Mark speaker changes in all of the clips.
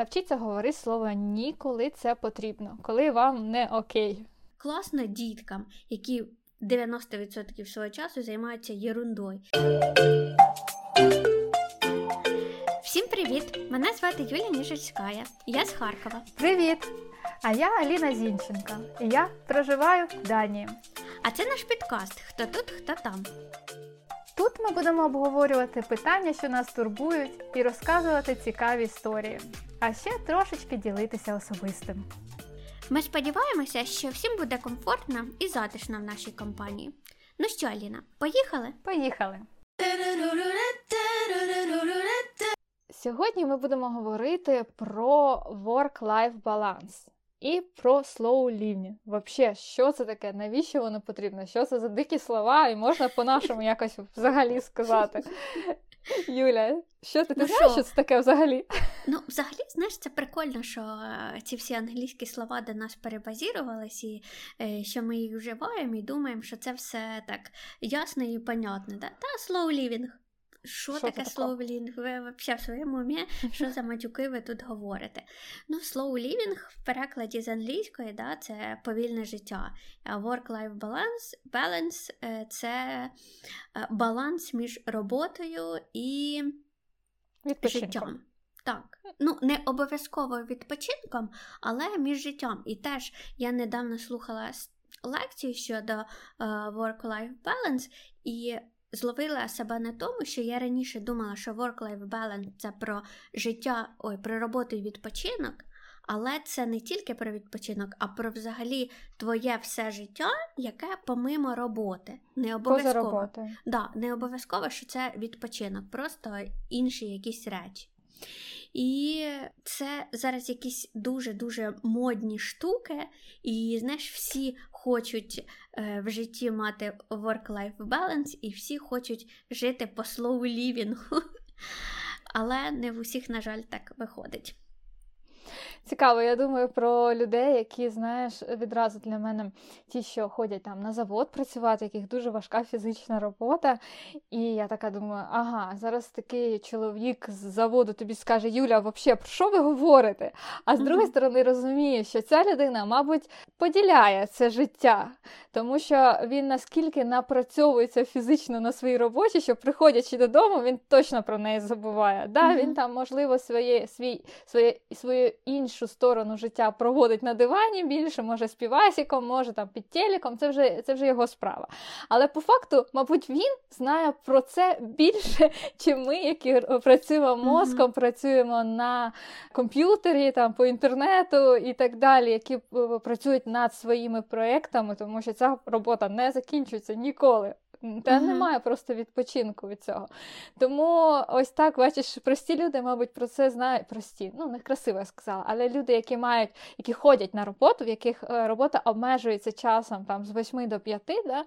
Speaker 1: Навчіться говорити слово ні, коли це потрібно, коли вам не окей.
Speaker 2: Класно діткам, які 90% свого часу займаються єрундою. Всім привіт! Мене звати Юлія Ніжицька. Я з Харкова.
Speaker 1: Привіт! А я Аліна Зінченко. І я проживаю в Данії.
Speaker 2: А це наш підкаст Хто тут, хто там.
Speaker 1: Тут ми будемо обговорювати питання, що нас турбують, і розказувати цікаві історії, а ще трошечки ділитися особистим.
Speaker 2: Ми сподіваємося, що всім буде комфортно і затишно в нашій компанії. Ну що, Аліна, поїхали?
Speaker 1: Поїхали! Сьогодні ми будемо говорити про work-life balance і про slow living. Вообще, що це таке? Навіщо воно потрібно? Що це за дикі слова? І можна по-нашому якось взагалі сказати. Юля, що ти, ти ну, знаєш, що це таке взагалі?
Speaker 2: Ну, взагалі, знаєш, це прикольно, що е, ці всі англійські слова до нас перебазірувалися, і е, що ми їх вживаємо і думаємо, що це все так ясно і понятно. Да? Та slow living. Що, таке slow living? Ви взагалі в своєму умі, що за матюки ви тут говорите? Ну, slow living в перекладі з англійської, да, це повільне життя. А work-life balance balance е, це е, баланс між роботою і життям. Так, ну не обов'язково відпочинком, але між життям. І теж я недавно слухала лекцію щодо uh, work-life balance, і зловила себе на тому, що я раніше думала, що work-life balance це про життя, ой, про роботу і відпочинок. Але це не тільки про відпочинок, а про взагалі твоє все життя, яке помимо роботи. Не обов'язково Да, не обов'язково, що це відпочинок, просто інші якісь речі. І це зараз якісь дуже-дуже модні штуки, і знаєш, всі хочуть е, в житті мати work-life balance, і всі хочуть жити по слову лівінгу. Але не в усіх, на жаль, так виходить.
Speaker 1: Цікаво, я думаю про людей, які, знаєш, відразу для мене ті, що ходять там на завод працювати, яких дуже важка фізична робота. І я така думаю, ага, зараз такий чоловік з заводу тобі скаже, Юля, взагалі, про що ви говорите? А з другої сторони, розуміє, що ця людина, мабуть, поділяє це життя, тому що він наскільки напрацьовується фізично на своїй роботі, що приходячи додому, він точно про неї забуває. Да, Він там, можливо, своє, свій, своє, свою іншу сторону життя проводить на дивані більше, може з півасіком, може там під телеком, це вже це вже його справа. Але по факту, мабуть, він знає про це більше, ніж ми, які працюємо мозком, mm-hmm. працюємо на комп'ютері, там по інтернету і так далі, які е, працюють над своїми проектами, тому що ця робота не закінчується ніколи. Та uh-huh. немає просто відпочинку від цього. Тому ось так, бачиш, прості люди, мабуть, про це знають. Прості, ну некрасиво я сказала, але люди, які мають, які ходять на роботу, в яких е, робота обмежується часом там з 8 до 5, да,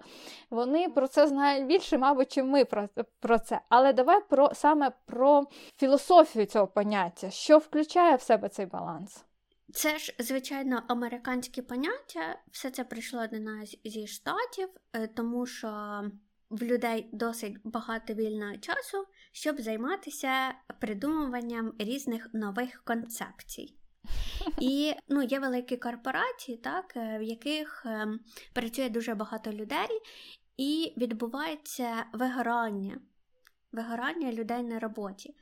Speaker 1: вони про це знають більше, мабуть, чим ми про, про це. Але давай про саме про філософію цього поняття, що включає в себе цей баланс.
Speaker 2: Це ж, звичайно, американське поняття. Все це прийшло до нас зі штатів, е, тому що в людей досить багато вільного часу, щоб займатися придумуванням різних нових концепцій. І ну, є великі корпорації, так, е, в яких ем, працює дуже багато людей, і відбувається вигорання, вигорання людей на роботі.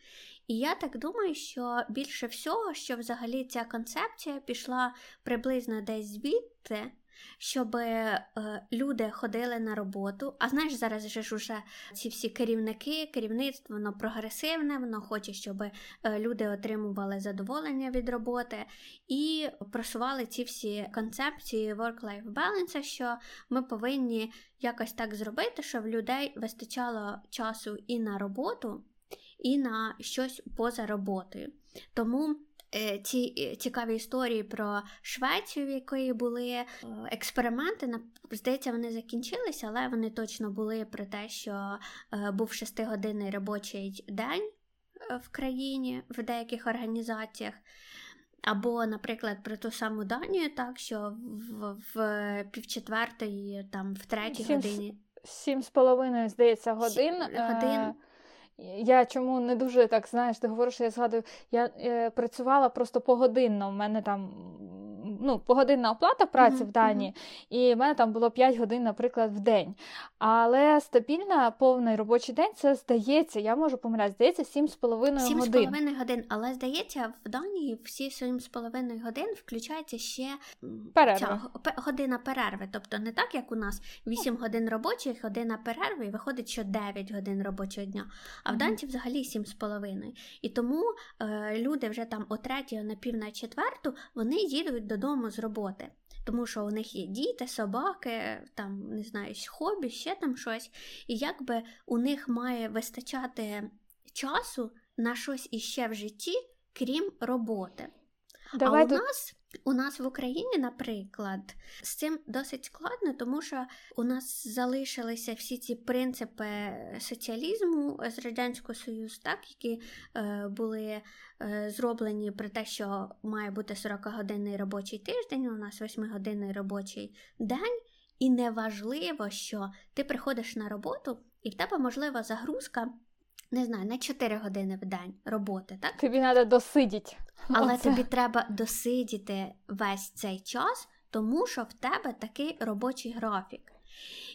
Speaker 2: І я так думаю, що більше всього, що взагалі ця концепція пішла приблизно десь звідти, щоб е, люди ходили на роботу. А знаєш, зараз же ж уже ці всі керівники, керівництво воно прогресивне, воно хоче, щоб е, люди отримували задоволення від роботи і просували ці всі концепції work-life balance, що ми повинні якось так зробити, щоб людей вистачало часу і на роботу і на щось поза роботою. Тому е, ці е, цікаві історії про Швецію, в якої були е, експерименти, здається, вони закінчилися, але вони точно були про те, що був шестигодинний робочий день в країні в деяких організаціях. Або, наприклад, про ту саму Данію, так що в, в півчетвертої, там в третій годині.
Speaker 1: Сім з половиною, здається, годин.
Speaker 2: годин.
Speaker 1: Я чому не дуже так знаєш, ти говориш, я згадую, я е, працювала просто погодинно. У мене там ну, погодинна оплата праці mm-hmm. в Данії, і в мене там було 5 годин, наприклад, в день. Але стабільна повний робочий день це здається, я можу помиляти, здається, 7,5 годин. 7,5
Speaker 2: годин, але здається, в Данії всі 7,5 годин включається ще ця година перерви. Тобто не так, як у нас 8 годин робочих, година перерви, і виходить, що 9 годин робочого дня. А в Данці взагалі 7,5. І тому е, люди вже там о третій, на пів на четверту, вони їдуть додому з роботи. Тому що у них є діти, собаки, там, не знаю, хобі, ще там щось. І якби у них має вистачати часу на щось іще в житті, крім роботи. Давай а у тут... нас у нас в Україні, наприклад, з цим досить складно, тому що у нас залишилися всі ці принципи соціалізму з Радянського Союзу, так, які е, були е, зроблені про те, що має бути 40-годинний робочий тиждень, у нас 8-годинний робочий день, і неважливо, що ти приходиш на роботу, і в тебе можлива загрузка не знаю, на 4 години в день роботи, так?
Speaker 1: Тобі треба досидіти.
Speaker 2: Але Оце. тобі треба досидіти весь цей час, тому що в тебе такий робочий графік.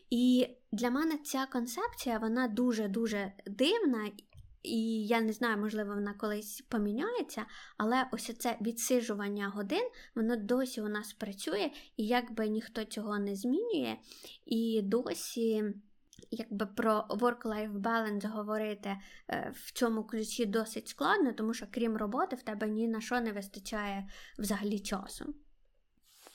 Speaker 2: І для мене ця концепція вона дуже-дуже дивна, і я не знаю, можливо, вона колись поміняється, але ось це відсижування годин, воно досі у нас працює, і якби ніхто цього не змінює, і досі якби про work-life balance говорити е, в цьому ключі досить складно, тому що крім роботи, в тебе ні на що не вистачає взагалі часу.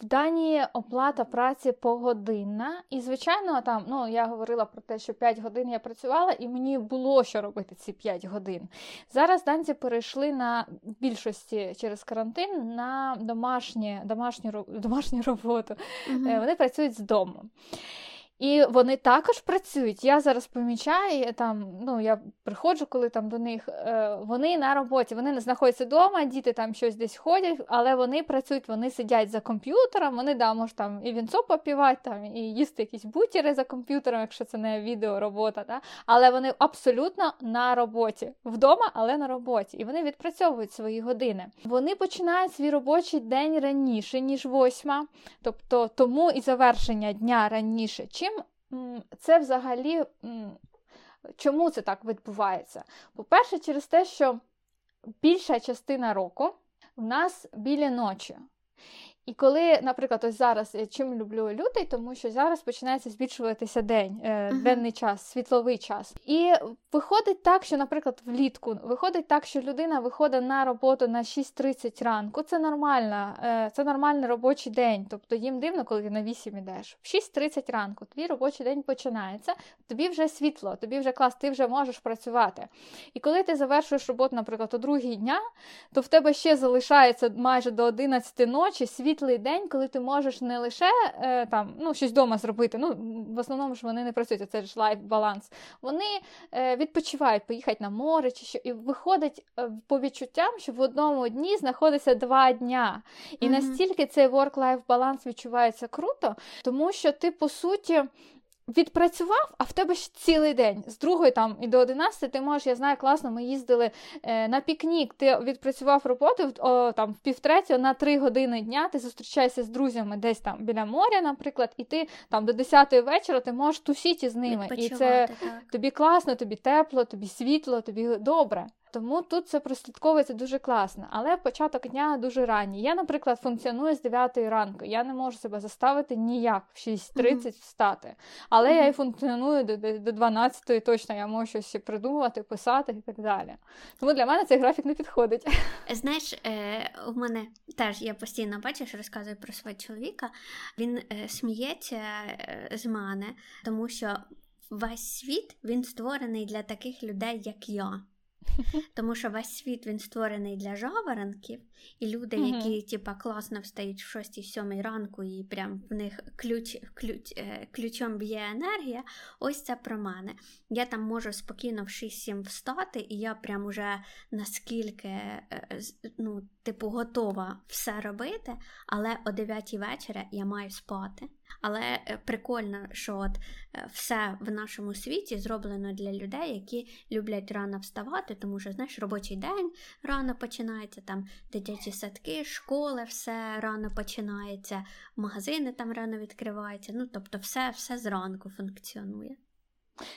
Speaker 1: В Данії оплата праці погодинна, і, звичайно, там ну я говорила про те, що 5 годин я працювала, і мені було що робити ці 5 годин. Зараз данці перейшли на більшості через карантин на домашнє, домашню домашню роботу. mm Вони працюють з дому. І вони також працюють. Я зараз помічаю, там, ну, я приходжу, коли там до них, е, вони на роботі, вони не знаходяться вдома, діти там щось десь ходять, але вони працюють, вони сидять за комп'ютером, вони да, можуть там і вінцо попівати, там, і їсти якісь бутіри за комп'ютером, якщо це не відеоробота. Да? Але вони абсолютно на роботі. Вдома, але на роботі. І вони відпрацьовують свої години. Вони починають свій робочий день раніше, ніж восьма, тобто тому і завершення дня раніше. Чим це взагалі чому це так відбувається? По-перше, через те, що більша частина року в нас біля ночі. І коли, наприклад, ось зараз чим люблю лютий, тому що зараз починається збільшуватися день, uh-huh. денний час, світловий час. І виходить так, що, наприклад, влітку виходить так, що людина виходить на роботу на 6.30 ранку. Це нормально, е, це нормальний робочий день. Тобто їм дивно, коли ти на 8 ідеш. В 6.30 ранку твій робочий день починається, тобі вже світло, тобі вже клас, ти вже можеш працювати. І коли ти завершуєш роботу, наприклад, о другій дня, то в тебе ще залишається майже до 11 ночі світло світлий день, коли ти можеш не лише е, там ну, щось вдома зробити. Ну, в основному ж вони не працюють, це ж life balance. Вони е, відпочивають, поїхати на море чи що, і виходить е, по відчуттям, що в одному дні знаходиться два дня. І mm-hmm. настільки цей work-life баланс відчувається круто, тому що ти по суті відпрацював, а в тебе ж цілий день. З другої там і до 11 ти можеш, я знаю, класно, ми їздили е, на пікнік, ти відпрацював роботу о, там, в півтретього на 3 години дня, ти зустрічаєшся з друзями десь там біля моря, наприклад, і ти там до 10 вечора ти можеш тусіти з ними. І це так. тобі класно, тобі тепло, тобі світло, тобі добре. Тому тут це прослідковується дуже класно. Але початок дня дуже ранній. Я, наприклад, функціоную з 9 ранку. Я не можу себе заставити ніяк в 6.30 mm-hmm. встати. Але mm-hmm. я і функціоную до до 12 точно, я можу щось придумувати, писати і так далі. Тому для мене цей графік не підходить.
Speaker 2: Знаєш, е, у мене теж я постійно бачиш, розказую про свого чоловіка. Він е, сміється е, з мене, тому що весь світ він створений для таких людей, як я. Тому що весь світ він створений для жаворонків, і люди, mm-hmm. які типа, класно встають в 6-7 ранку, і прям в них ключ, ключ, е, ключом б'є енергія, ось це про мене. Я там можу спокійно в 6-7 встати, і я прям уже наскільки е, ну, типу, готова все робити, але о 9 вечора я маю спати. Але е, прикольно, що от е, все в нашому світі зроблено для людей, які люблять рано вставати, тому що знаєш, робочий день рано починається, там дитячі садки, школи, все рано починається, магазини там рано відкриваються. Ну тобто, все, все зранку функціонує.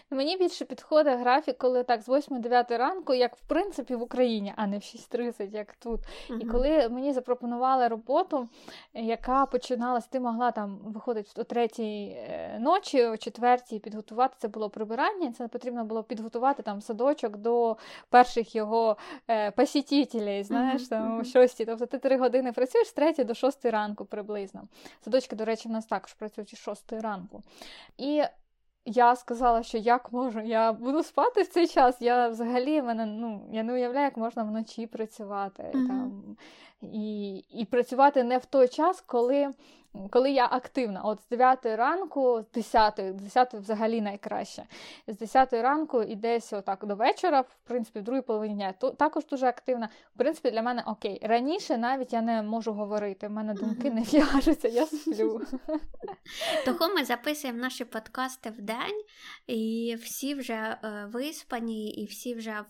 Speaker 1: Мені більше підходить графік, коли так з 8-9 ранку, як в принципі в Україні, а не в 6.30, як тут. Uh-huh. І коли мені запропонували роботу, яка починалась, ти могла там виходити о третій е, ночі, о четвертій підготувати, це було прибирання, це потрібно було підготувати там садочок до перших його е, посітителей, знаєш, uh-huh. там о 6. Тобто ти три години працюєш з 3 до 6 ранку приблизно. Садочки, до речі, в нас також працюють з 6 ранку. І я сказала, що як можу, я буду спати в цей час. Я взагалі мене ну я не уявляю, як можна вночі працювати mm-hmm. там і і працювати не в той час, коли коли я активна. От з 9 ранку, з 10, 10 взагалі найкраще. З 10 ранку і десь отак до вечора, в принципі, в другій половині дня то також дуже активна. В принципі, для мене окей. Раніше навіть я не можу говорити. в мене думки не в'яжуться, я сплю.
Speaker 2: Того ми записуємо наші подкасти в день, і всі вже е, виспані, і всі вже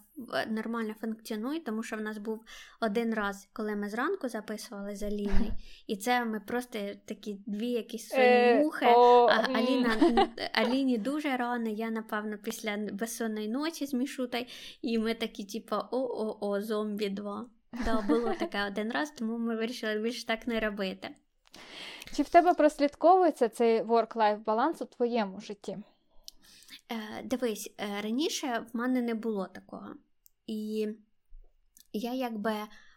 Speaker 2: нормально функціонують, тому що в нас був один раз, коли ми зранку записували за Аліною, і це ми просто такі дві якісь свої е, мухи. А Аліна Аліні дуже рано, я, напевно, після безсонної ночі з Мішутай, і ми такі, типу, о-о-о, зомбі 2. Да, було таке один раз, тому ми вирішили більше так не робити.
Speaker 1: Чи в тебе прослідковується цей work-life баланс у твоєму житті?
Speaker 2: Е, Дивись, е, раніше в мене не було такого. І я якби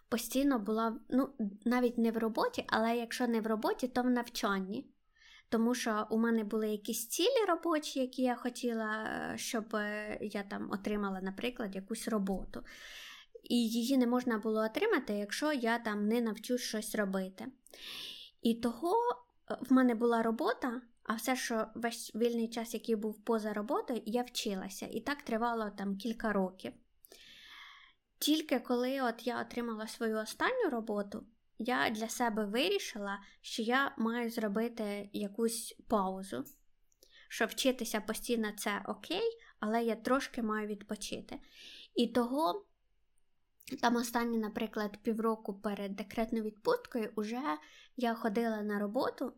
Speaker 2: постійно була, ну, навіть не в роботі, але якщо не в роботі, то в навчанні. Тому що у мене були якісь цілі робочі, які я хотіла, е, щоб е, я там отримала, наприклад, якусь роботу. І її не можна було отримати, якщо я там не навчусь щось робити. І того е, в мене була робота, а все, що весь вільний час, який був поза роботою, я вчилася. І так тривало там кілька років. Тільки коли от я отримала свою останню роботу, я для себе вирішила, що я маю зробити якусь паузу. Що вчитися постійно це окей, але я трошки маю відпочити. І того, там останні, наприклад, півроку перед декретною відпусткою, уже я ходила на роботу,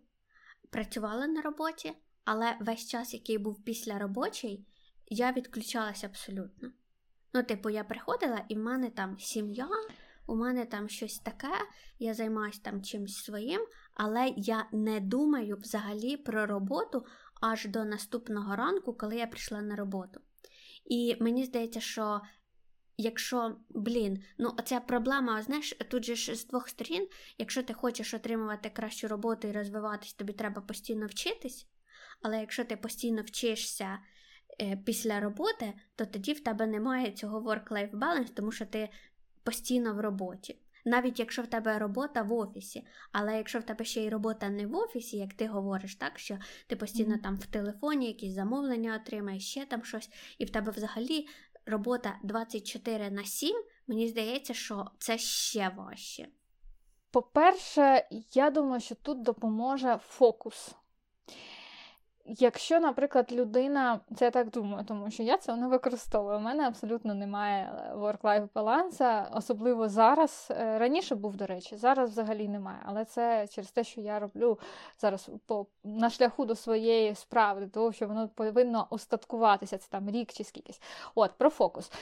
Speaker 2: працювала на роботі, але весь час, який був після робочий, я відключалася абсолютно. Ну, типу, я приходила, і в мене там сім'я, у мене там щось таке, я займаюся там чимось своїм, але я не думаю взагалі про роботу аж до наступного ранку, коли я прийшла на роботу. І мені здається, що. Якщо, блін, ну оця проблема, знаєш, тут же ж з двох сторін, якщо ти хочеш отримувати кращу роботу і розвиватись, тобі треба постійно вчитись. Але якщо ти постійно вчишся після роботи, то тоді в тебе немає цього work-life balance, тому що ти постійно в роботі. Навіть якщо в тебе робота в офісі, але якщо в тебе ще й робота не в офісі, як ти говориш, так що ти постійно там в телефоні якісь замовлення отримаєш, ще там щось, і в тебе взагалі робота 24 на 7, мені здається, що це ще важче.
Speaker 1: По-перше, я думаю, що тут допоможе фокус. Якщо, наприклад, людина, це я так думаю, тому що я це не використовую. У мене абсолютно немає е, work-life балансу, особливо зараз. Е, раніше був, до речі, зараз взагалі немає. Але це через те, що я роблю зараз по на шляху до своєї справи, того, що воно повинно остаткуватися, це там рік чи скількись. От, про фокус.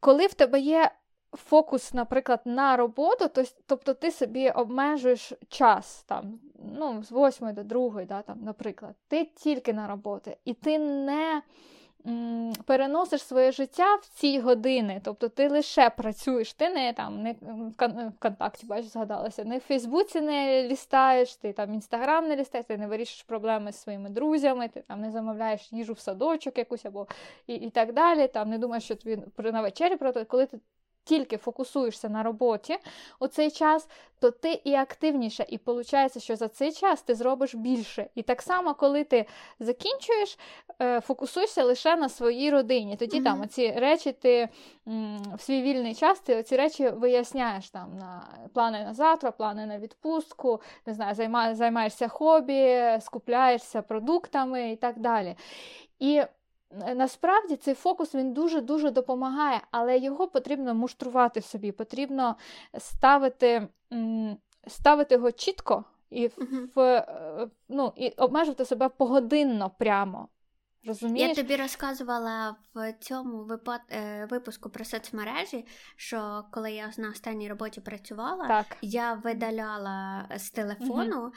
Speaker 1: Коли в тебе є фокус, наприклад, на роботу, то, тобто ти собі обмежуєш час там, ну, з 8 до 2, да, там, наприклад, ти тільки на роботу, і ти не м, переносиш своє життя в ці години, тобто ти лише працюєш, ти не там не в контакті, бачиш, згадалася, не в Фейсбуці не лістаєш, ти там Інстаграм не лістаєш, ти не вирішиш проблеми з своїми друзями, ти там не замовляєш їжу в садочок якусь або і і так далі. Там не думаєш, що тобі на вечері, коли ти тільки фокусуєшся на роботі у цей час, то ти і активніше, і виходить, що за цей час ти зробиш більше. І так само, коли ти закінчуєш, е, фокусуйся лише на своїй родині. Тоді mm-hmm. там ці речі ти в свій вільний час ти ці речі виясняєш там на плани на завтра, плани на відпустку, не знаю, займаєшся хобі, скупляєшся продуктами і так далі. І Насправді цей фокус він дуже-дуже допомагає, але його потрібно муштрувати собі, потрібно ставити ставити його чітко і в, uh ну, і обмежувати себе погодинно прямо. Розумієш?
Speaker 2: Я тобі розказувала в цьому випад... Е, випуску про соцмережі, що коли я на останній роботі працювала,
Speaker 1: так.
Speaker 2: я видаляла з телефону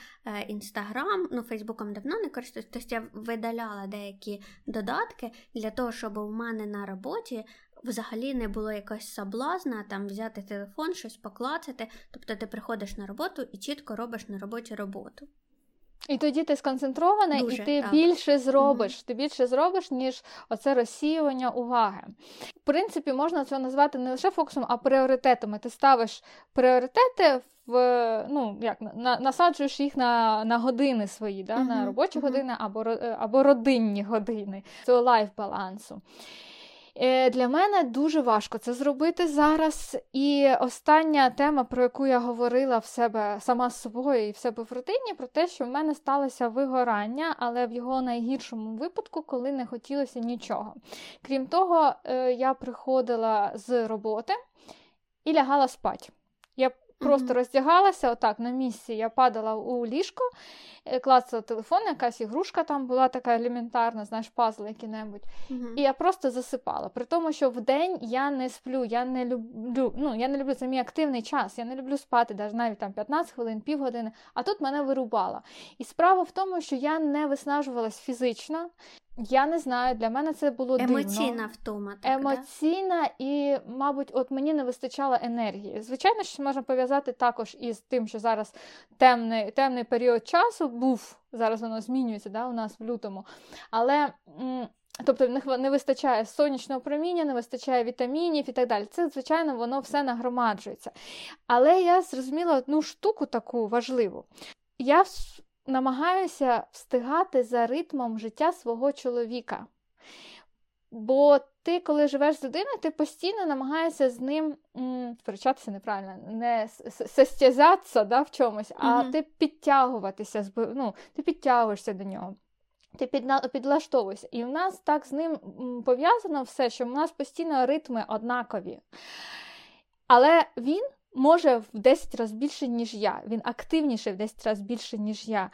Speaker 2: інстаграм, угу. ну Фейсбуком давно не користуюсь, тобто я видаляла деякі додатки для того, щоб у мене на роботі. Взагалі не було якогось соблазна там взяти телефон, щось поклацати. Тобто ти приходиш на роботу і чітко робиш на роботі роботу.
Speaker 1: І тоді ти сконцентрована, Дуже, і ти так. більше зробиш. Mm-hmm. Ти більше зробиш, ніж оце розсіювання уваги. В принципі, можна це назвати не лише фокусом, а пріоритетами. Ти ставиш пріоритети в ну як на, насаджуєш їх на на години свої, да? Mm-hmm. на робочі mm-hmm. години або або родинні години цього life balance у. Е, для мене дуже важко це зробити зараз. І остання тема, про яку я говорила в себе сама з собою і в себе в родині, про те, що в мене сталося вигорання, але в його найгіршому випадку, коли не хотілося нічого. Крім того, е, я приходила з роботи і лягала спати. Я Просто mm-hmm. роздягалася, отак на місці я падала у ліжко, е, клацала телефон, якась ігрушка там була така елементарна, знаєш, пазл який-небудь. Mm-hmm. І я просто засипала. При тому, що в день я не сплю, я не люблю, ну, я не люблю це мій активний час, я не люблю спати, навіть там 15 хвилин, півгодини, а тут мене вирубала. І справа в тому, що я не виснажувалась фізично. Я не знаю, для мене це було
Speaker 2: емоційна
Speaker 1: дивно.
Speaker 2: втома. Так,
Speaker 1: Емоційна
Speaker 2: да?
Speaker 1: і, мабуть, от мені не вистачало енергії. Звичайно, що можна пов'язати також із тим, що зараз темний темний період часу був, зараз воно змінюється да, у нас в лютому. Але. Тобто не, не вистачає сонячного проміння, не вистачає вітамінів і так далі. Це, звичайно, воно все нагромаджується. Але я зрозуміла одну штуку таку важливу. Я намагаюся встигати за ритмом життя свого чоловіка. Бо ти, коли живеш з людиною, ти постійно намагаєшся з ним сперечатися неправильно, не состязатися да, в чомусь, а mm-hmm. ти підтягуватися, ну, ти підтягуєшся до нього. Ти підлаштовуєшся. І в нас так з ним пов'язано все, що в нас постійно ритми однакові. Але він може в 10 разів більше, ніж я. Він активніший в 10 разів більше, ніж я.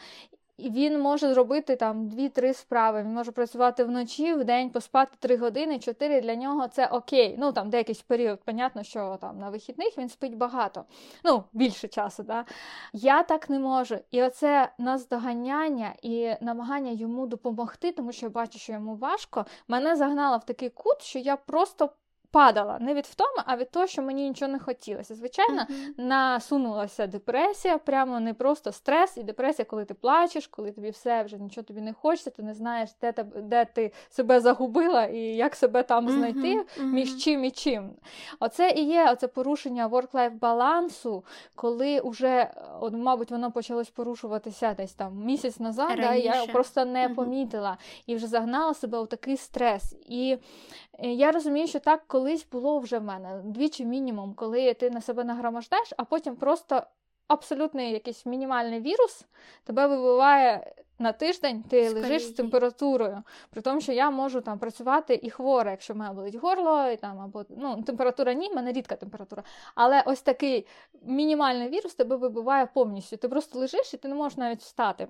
Speaker 1: І він може зробити там 2-3 справи. Він може працювати вночі, в день поспати 3 години, 4 для нього це окей. Ну там деякийсь період, понятно, що там на вихідних він спить багато, ну, більше часу. Да? Я так не можу. І оце наздоганяння і намагання йому допомогти, тому що я бачу, що йому важко, мене загнало в такий кут, що я просто падала не від втоми, а від того, що мені нічого не хотілося. Звичайно, uh-huh. насунулася депресія, прямо не просто стрес і депресія, коли ти плачеш, коли тобі все вже нічого тобі не хочеться, ти не знаєш, де де ти себе загубила і як себе там знайти, uh-huh. між чим і чим. Оце і є оце порушення work-life балансу, коли вже, от, мабуть, воно почалось порушуватися десь там місяць назад, да, я просто не uh-huh. помітила і вже загнала себе у такий стрес. І е, я розумію, що так, коли колись було вже в мене двічі мінімум, коли ти на себе нагромождаєш, а потім просто абсолютний якийсь мінімальний вірус тебе вибиває на тиждень, ти Скоріше. лежиш з температурою. При тому, що я можу там працювати і хвора, якщо в мене болить горло, і там або ну, температура ні, в мене рідка температура. Але ось такий мінімальний вірус тебе вибиває повністю. Ти просто лежиш і ти не можеш навіть встати.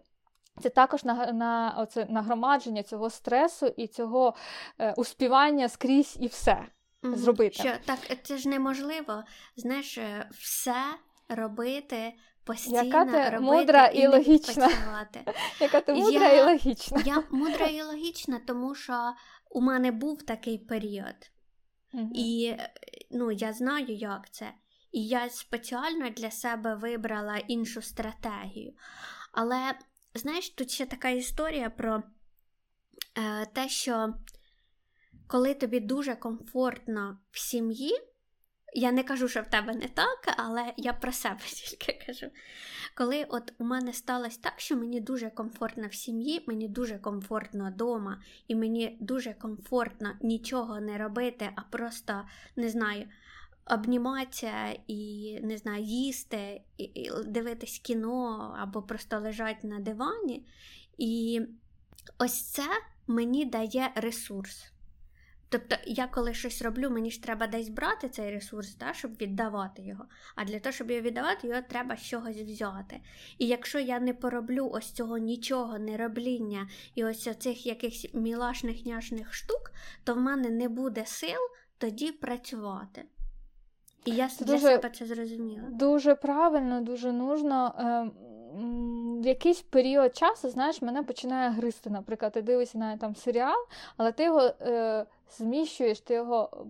Speaker 1: Це також на, на оце нагромадження цього стресу і цього е, успівання скрізь і все mm зробити.
Speaker 2: Що так це ж неможливо. Знаєш, е, все робити. Постійно
Speaker 1: Яка ти
Speaker 2: робити
Speaker 1: мудра і,
Speaker 2: і
Speaker 1: логічна. Яка ти мудра я, і логічна.
Speaker 2: Я мудра і логічна, тому що у мене був такий період. mm І ну, я знаю, як це. І я спеціально для себе вибрала іншу стратегію. Але, знаєш, тут ще така історія про е, те, що коли тобі дуже комфортно в сім'ї, Я не кажу, що в тебе не так, але я про себе тільки кажу. Коли от у мене сталося так, що мені дуже комфортно в сім'ї, мені дуже комфортно вдома, і мені дуже комфортно нічого не робити, а просто не знаю. Обніматися і не знаю, їсти, і, і дивитись кіно або просто лежати на дивані. І ось це мені дає ресурс. Тобто, я коли щось роблю, мені ж треба десь брати цей ресурс, да, щоб віддавати його. А для того, щоб його віддавати, його треба з чогось взяти. І якщо я не пороблю ось цього нічого, не робління і ось цих якихось мілашних няшних штук, то в мене не буде сил тоді працювати. І я це для дуже, себе це зрозуміла.
Speaker 1: Дуже правильно, дуже нужно. Е- в якийсь період часу, знаєш, мене починає гризти. Наприклад, ти дивишся на там серіал, але ти його е, зміщуєш, ти його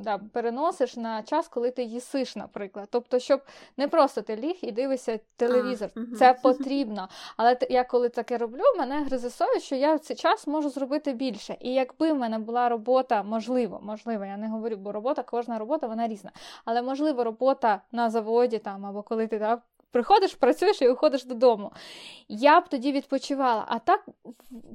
Speaker 1: да, переносиш на час, коли ти їсиш, наприклад. Тобто, щоб не просто ти ліг і дивишся телевізор. А, угу. Це потрібно. Але я коли таке роблю, мене гризе совість, що я в цей час можу зробити більше. І якби в мене була робота, можливо, можливо, я не говорю, бо робота, кожна робота вона різна. Але можливо, робота на заводі там або коли ти да, приходиш, працюєш і виходиш додому. Я б тоді відпочивала. А так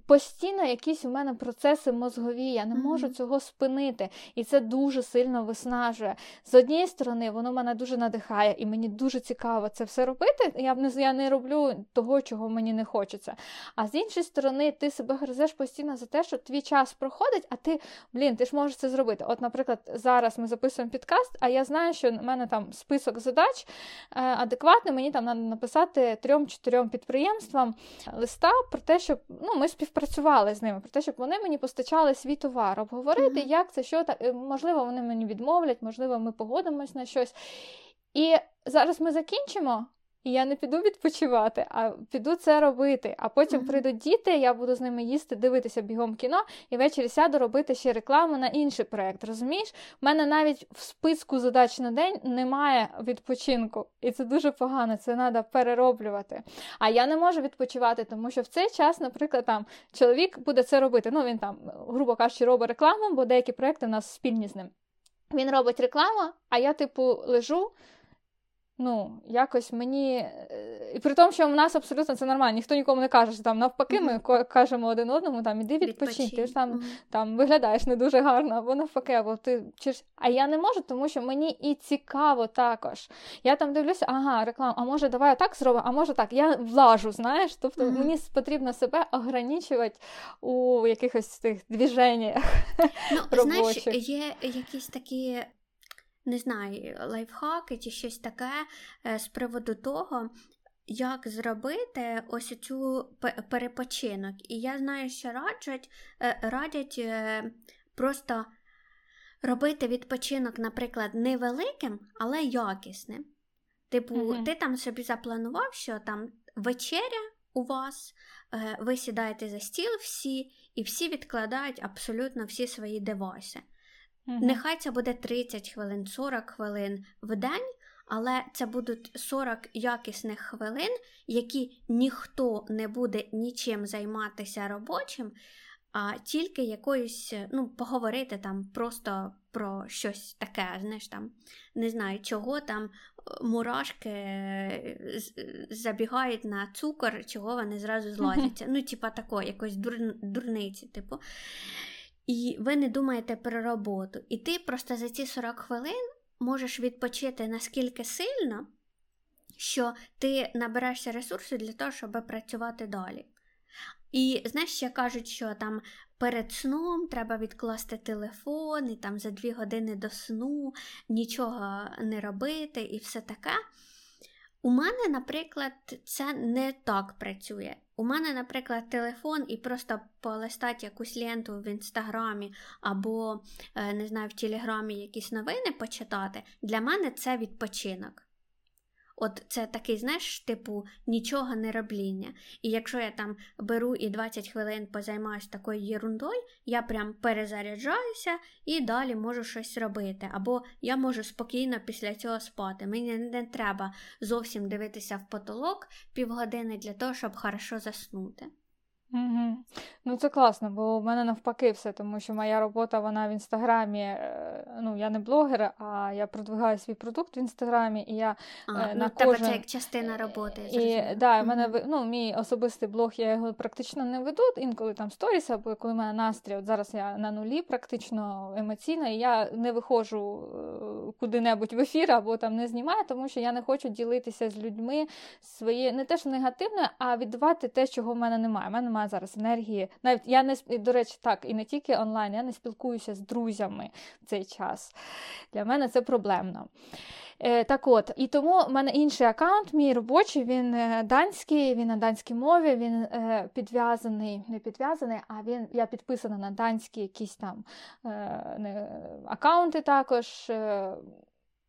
Speaker 1: постійно якісь у мене процеси мозгові, я не можу mm-hmm. цього спинити. І це дуже сильно виснажує. З однієї сторони, воно мене дуже надихає, і мені дуже цікаво це все робити. Я не я не роблю того, чого мені не хочеться. А з іншої сторони, ти себе гризеш постійно за те, що твій час проходить, а ти, блін, ти ж можеш це зробити. От, наприклад, зараз ми записуємо підкаст, а я знаю, що в мене там список задач е, адекватний. Мені там треба написати трьом-чотирьом підприємствам листа про те, щоб ну, ми співпрацювали з ними, про те, щоб вони мені постачали свій товар, обговорити, mm-hmm. як це, що так. Е, можливо, вони мені відмовлять, можливо, ми погодимось на щось. І зараз ми закінчимо. І я не піду відпочивати, а піду це робити. А потім mm-hmm. прийдуть діти, я буду з ними їсти, дивитися бігом кіно, і ввечері сяду робити ще рекламу на інший проєкт. Розумієш? У мене навіть в списку задач на день немає відпочинку. І це дуже погано, це треба перероблювати. А я не можу відпочивати, тому що в цей час, наприклад, там чоловік буде це робити. Ну, він там, грубо кажучи, робить рекламу, бо деякі проекти у нас спільні з ним. Він робить рекламу, а я, типу, лежу. Ну, якось мені. Е, і при тому, що в нас абсолютно це нормально, ніхто нікому не каже, що там навпаки, ми mm-hmm. кажемо один одному, там іди відпочинь, ти ж там mm-hmm. там виглядаєш не дуже гарно, або навпаки, або ти чи А я не можу, тому що мені і цікаво також. Я там дивлюся, ага, реклама, а може, давай так зробимо, а може так. Я влажу, знаєш. Тобто mm-hmm. мені потрібно себе ограничувати у якихось тих двіженнях.
Speaker 2: Ну, знаєш, є якісь такі не знаю, лайфхаки чи щось таке е, з приводу того, як зробити ось цю перепочинок. І я знаю, що раджать, е, радять е, просто робити відпочинок, наприклад, невеликим, але якісним. Типу, mm ти там собі запланував, що там вечеря у вас, ви сідаєте за стіл всі, і всі відкладають абсолютно всі свої девайси. Угу. Нехай це буде 30 хвилин, 40 хвилин в день, але це будуть 40 якісних хвилин, які ніхто не буде нічим займатися робочим, а тільки якоюсь, ну, поговорити там просто про щось таке, знаєш, там, не знаю, чого там е, мурашки е, забігають на цукор, чого вони зразу злазяться. Ну, типа такої, якоїсь дур... дурниці, типу і ви не думаєте про роботу. І ти просто за ці 40 хвилин можеш відпочити наскільки сильно, що ти наберешся ресурсу для того, щоб працювати далі. І знаєш, ще кажуть, що там перед сном треба відкласти телефон, і там за дві години до сну нічого не робити, і все таке. У мене, наприклад, це не так працює. У мене, наприклад, телефон і просто полистати якусь ленту в інстаграмі або, е, не знаю, в Телеграмі якісь новини почитати, для мене це відпочинок. От це такий, знаєш, типу, нічого не робління. І якщо я там беру і 20 хвилин позаймаюся такою єрундою, я прям перезаряджаюся і далі можу щось робити. Або я можу спокійно після цього спати. Мені не треба зовсім дивитися в потолок півгодини для того, щоб хорошо заснути.
Speaker 1: Угу. Ну, це класно, бо в мене навпаки все, тому що моя робота вона в інстаграмі. Е, ну, я не блогер, а я продвигаю свій продукт в інстаграмі, і я
Speaker 2: а, е, на ну, кожен... тебе це як частина роботи.
Speaker 1: І, да, в мене ну, мій особистий блог, я його практично не веду. Інколи там сторіс, або коли в мене настрій, от зараз я на нулі, практично емоційно, і я не виходжу е, куди-небудь в ефір або там не знімаю, тому що я не хочу ділитися з людьми своє не те, що негативне, а віддавати те, чого в мене немає. У мене немає зараз енергії. Навіть я не до речі, так, і не тільки онлайн, я не спілкуюся з друзями в цей час. Для мене це проблемно. Е, Так от, і тому в мене інший аккаунт, мій робочий, він е, данський, він на данській мові, він е, підв'язаний, не підв'язаний, а він я підписана на данські якісь там е, аккаунти також. Е,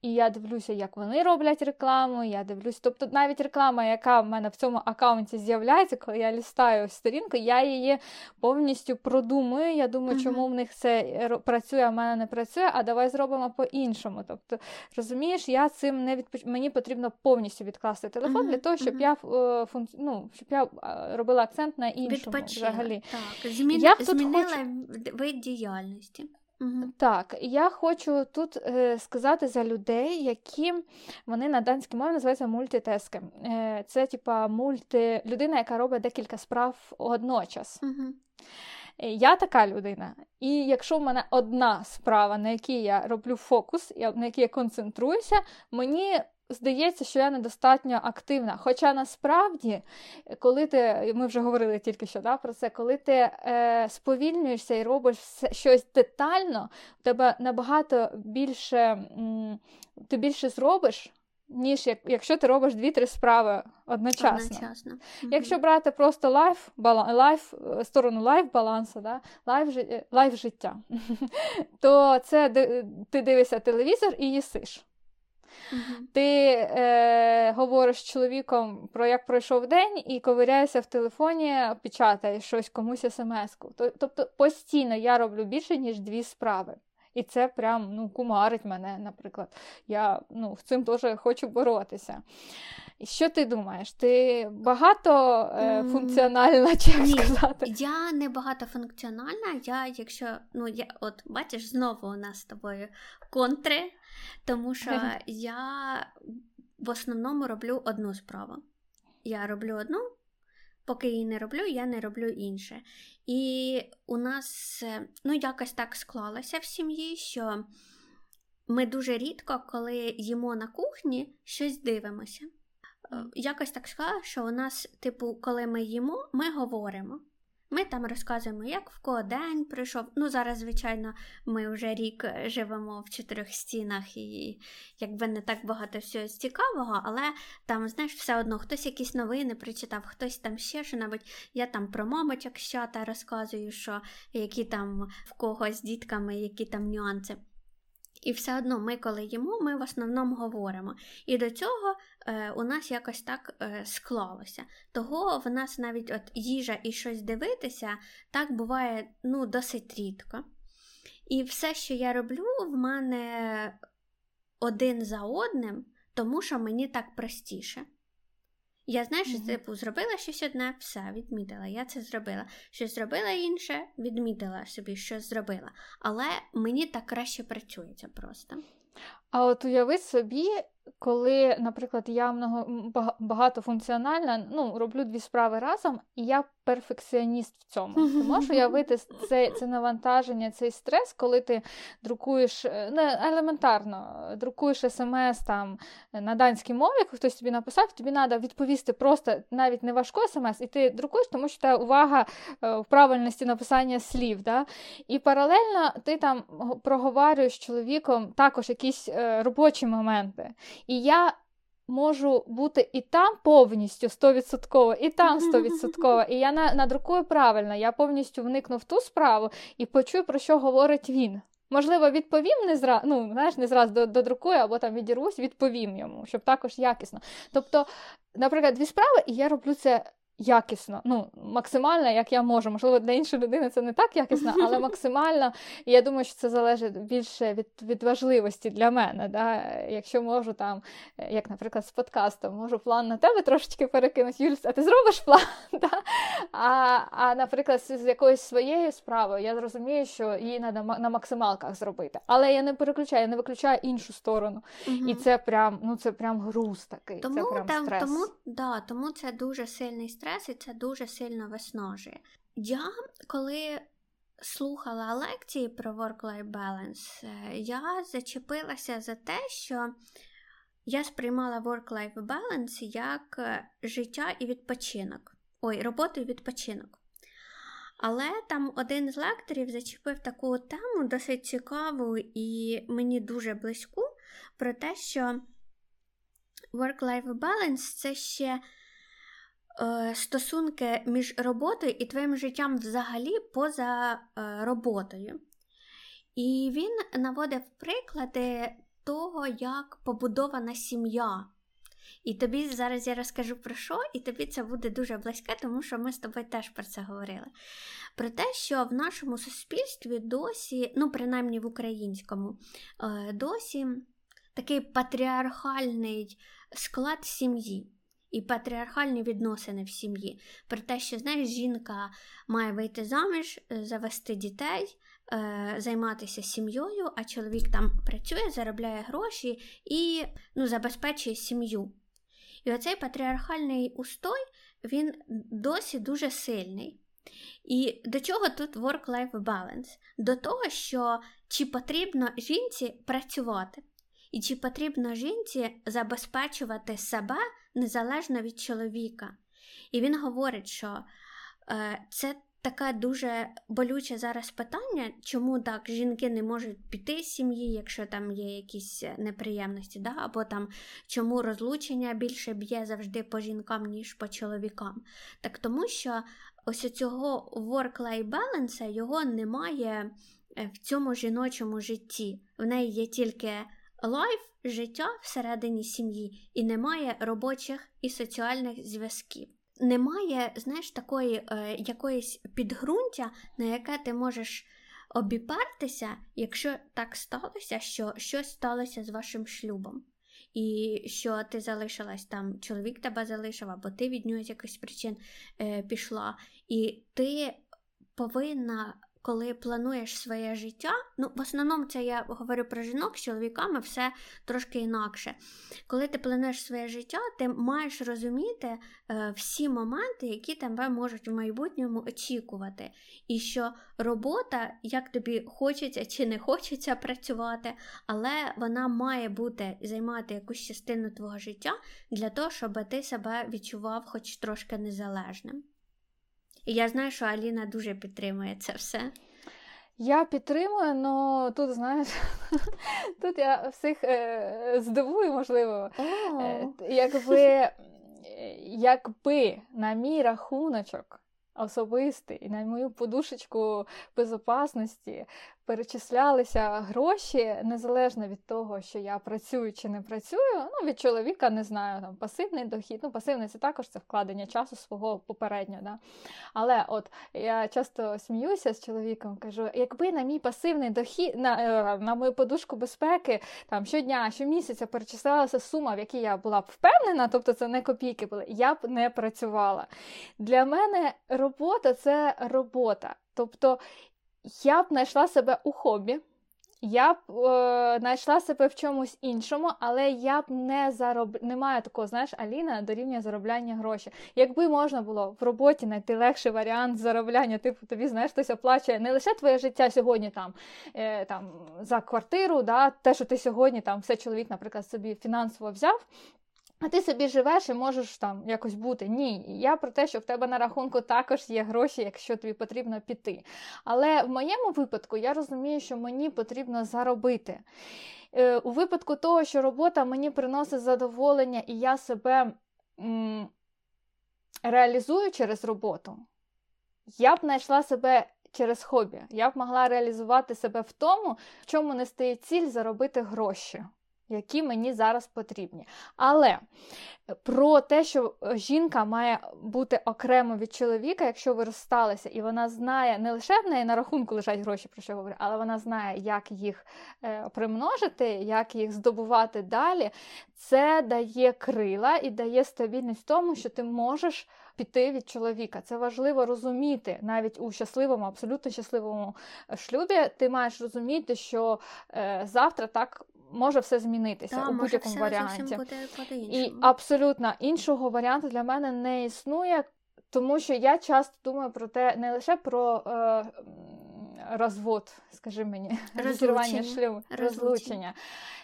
Speaker 1: і я дивлюся, як вони роблять рекламу. Я дивлюся, тобто навіть реклама, яка в мене в цьому аккаунті з'являється, коли я лістаю сторінку, я її повністю продумую. Я думаю, uh-huh. чому в них це працює, а в мене не працює, а давай зробимо по-іншому. Тобто, розумієш, я цим не відпоч... мені потрібно повністю відкласти телефон uh-huh. для того, щоб uh-huh. я е, фун... ну, щоб я е, робила акцент на іншому.
Speaker 2: Відпочила. взагалі. Так, Змін... я змінила хочу... вид діяльності.
Speaker 1: Так, я хочу тут е, сказати за людей, які вони на данській мові називаються мультитески. Е, Це типа мульти людина, яка робить декілька справ одночас.
Speaker 2: Угу.
Speaker 1: Я така людина. І якщо в мене одна справа, на якій я роблю фокус, на якій я концентруюся, мені здається, що я недостатньо активна. Хоча насправді, коли ти, ми вже говорили тільки що да, про це, коли ти е, сповільнюєшся і робиш все, щось детально, у тебе набагато більше м, ти більше зробиш. Ніж як, якщо ти робиш дві-три справи одночасно.
Speaker 2: одночасно.
Speaker 1: Якщо брати просто life, бала, life, сторону life balance у, да, life, life життя, то це ти дивишся телевізор і їсиш.
Speaker 2: Угу.
Speaker 1: Ти е, говориш з чоловіком про як пройшов день і ковиряєшся в телефоні, печатаєш щось комусь смс-ку. Тобто постійно я роблю більше, ніж дві справи. І це прям ну, кумарить мене, наприклад. Я ну, з цим теж хочу боротися. І що ти думаєш? Ти багато е, функціональна, чи як
Speaker 2: Ні,
Speaker 1: сказати?
Speaker 2: Я не багатофункціональна, я, якщо, ну, я, от бачиш, знову у нас з тобою контри, тому що я в основному роблю одну справу. Я роблю одну, поки її не роблю, я не роблю інше. І у нас е, ну, якось так склалося в сім'ї, що ми дуже рідко, коли їмо на кухні, щось дивимося. Е, якось так склалося, що у нас, типу, коли ми їмо, ми говоримо. Ми там розказуємо, як в кого день прийшов. Ну, зараз, звичайно, ми вже рік е, живемо в чотирьох стінах, і якби не так багато всього цікавого, але там, знаєш, все одно хтось якісь новини прочитав, хтось там ще що-небудь. Я там про мамочок з чата розказую, що які там в когось з дітками, які там нюанси. І все одно ми, коли їмо, ми в основному говоримо. І до цього е, у нас якось так е, склалося. Того в нас навіть от їжа і щось дивитися так буває ну, досить рідко. І все, що я роблю, в мене один за одним, тому що мені так простіше. Я знаю, що mm-hmm. типу зробила щось одне, все, відмітила. Я це зробила. Щось зробила інше, відмітила собі, що зробила. Але мені так краще працюється просто.
Speaker 1: А от уяви собі, коли, наприклад, я много, багатофункціональна, ну, роблю дві справи разом, і я перфекціоніст в цьому. Ти можеш уявити це це навантаження, цей стрес, коли ти друкуєш е, не елементарно, друкуєш смс там на данській мові, хтось тобі написав, тобі треба відповісти просто навіть не важко смс, і ти друкуєш, тому що та увага е, в правильності написання слів. Да? І паралельно ти там проговорюєш з чоловіком також якісь е, робочі моменти. І я можу бути і там повністю 100%, і там 100%. І я надрукую правильно, я повністю вникну в ту справу і почую, про що говорить він. Можливо, відповім не зразу, ну, знаєш, не зразу додрукую, або там відірвусь, відповім йому, щоб також якісно. Тобто, наприклад, дві справи, і я роблю це якісно, ну, максимально, як я можу. Можливо, для іншої людини це не так якісно, але максимально. І я думаю, що це залежить більше від від важливості для мене. Да? Якщо можу там, як, наприклад, з подкастом, можу план на тебе трошечки перекинути, Юль, а ти зробиш план? Да? А, а, наприклад, з якоюсь своєю справою я зрозумію, що її треба на максималках зробити. Але я не переключаю, я не виключаю іншу сторону. Угу. І це прям ну, це прям груз такий.
Speaker 2: Тому,
Speaker 1: це прям
Speaker 2: там,
Speaker 1: стрес.
Speaker 2: Тому, да, тому це дуже сильний стрес стрес, і це дуже сильно виснажує. Я коли слухала лекції про work-life balance, е, я зачепилася за те, що я сприймала work-life balance як е, життя і відпочинок. Ой, роботу і відпочинок. Але там один з лекторів зачепив таку тему досить цікаву і мені дуже близьку, про те, що work-life balance це ще стосунки між роботою і твоїм життям взагалі поза е, роботою. І він наводив приклади того, як побудована сім'я. І тобі зараз я розкажу про що, і тобі це буде дуже близьке, тому що ми з тобою теж про це говорили. Про те, що в нашому суспільстві досі, ну, принаймні в українському, е, досі такий патріархальний склад сім'ї і патріархальні відносини в сім'ї. Про те, що знаєш, жінка має вийти заміж, е, завести дітей, е, займатися сім'єю, а чоловік там працює, заробляє гроші і ну, забезпечує сім'ю. І оцей патріархальний устой він досі дуже сильний. І до чого тут work-life balance? До того, що чи потрібно жінці працювати, і чи потрібно жінці забезпечувати себе незалежно від чоловіка. І він говорить, що е, це таке дуже болюче зараз питання, чому так жінки не можуть піти з сім'ї, якщо там є якісь неприємності, да? або там чому розлучення більше б'є завжди по жінкам, ніж по чоловікам. Так тому що ось цього work-life balance його немає е, в цьому жіночому житті. В неї є тільки life, життя всередині сім'ї, і немає робочих і соціальних зв'язків. Немає, знаєш, такої е, якоїсь підґрунтя, на яке ти можеш обіпертися, якщо так сталося, що щось сталося з вашим шлюбом. І що ти залишилась там, чоловік тебе залишив, або ти від нього з якихось причин е, пішла, і ти повинна коли плануєш своє життя, ну, в основному це я говорю про жінок з чоловіками, все трошки інакше. Коли ти плануєш своє життя, ти маєш розуміти е, всі моменти, які тебе можуть в майбутньому очікувати. І що робота, як тобі хочеться чи не хочеться працювати, але вона має бути займати якусь частину твого життя для того, щоб ти себе відчував хоч трошки незалежним. І я знаю, що Аліна дуже підтримує це все.
Speaker 1: Я підтримую, але тут, знаєш, тут я всіх е, здивую, можливо. Е, якби, якби на мій рахуночок особистий і на мою подушечку безопасності перечислялися гроші незалежно від того, що я працюю чи не працюю. Ну, від чоловіка не знаю, там пасивний дохід. Ну, пасивний це також це вкладення часу свого попереднього. Да? Але от я часто сміюся з чоловіком, кажу, якби на мій пасивний дохід, на е, на мою подушку безпеки там щодня, щомісяця перечислялася сума, в якій я була б впевнена, тобто це не копійки були, я б не працювала. Для мене робота це робота. Тобто я б знайшла себе у хобі, я б е, знайшла себе в чомусь іншому, але я б не зароб... не маю такого, знаєш, Аліна дорівнює заробляння грошей. Якби можна було в роботі знайти легший варіант заробляння, типу тобі знаєш, хтось оплачує не лише твоє життя сьогодні там е, там за квартиру, да, те, що ти сьогодні там все чоловік, наприклад, собі фінансово взяв. А ти собі живеш і можеш там якось бути. Ні, я про те, що в тебе на рахунку також є гроші, якщо тобі потрібно піти. Але в моєму випадку я розумію, що мені потрібно заробити. Е, у випадку того, що робота мені приносить задоволення, і я себе м, реалізую через роботу, я б знайшла себе через хобі. Я б могла реалізувати себе в тому, в чому не стає ціль заробити гроші. Які мені зараз потрібні. Але про те, що жінка має бути окремо від чоловіка, якщо ви розсталися, і вона знає, не лише в неї на рахунку лежать гроші, про що говорю, але вона знає, як їх е, примножити, як їх здобувати далі, це дає крила і дає стабільність тому, що ти можеш піти від чоловіка. Це важливо розуміти навіть у щасливому, абсолютно щасливому шлюбі. Ти маєш розуміти, що е, завтра так може все змінитися
Speaker 2: да,
Speaker 1: у будь-якому варіанті.
Speaker 2: Буде
Speaker 1: І абсолютно іншого варіанту для мене не існує, тому що я часто думаю про те, не лише про е, розвод, скажи мені, розірвання шлюбу, розлучення.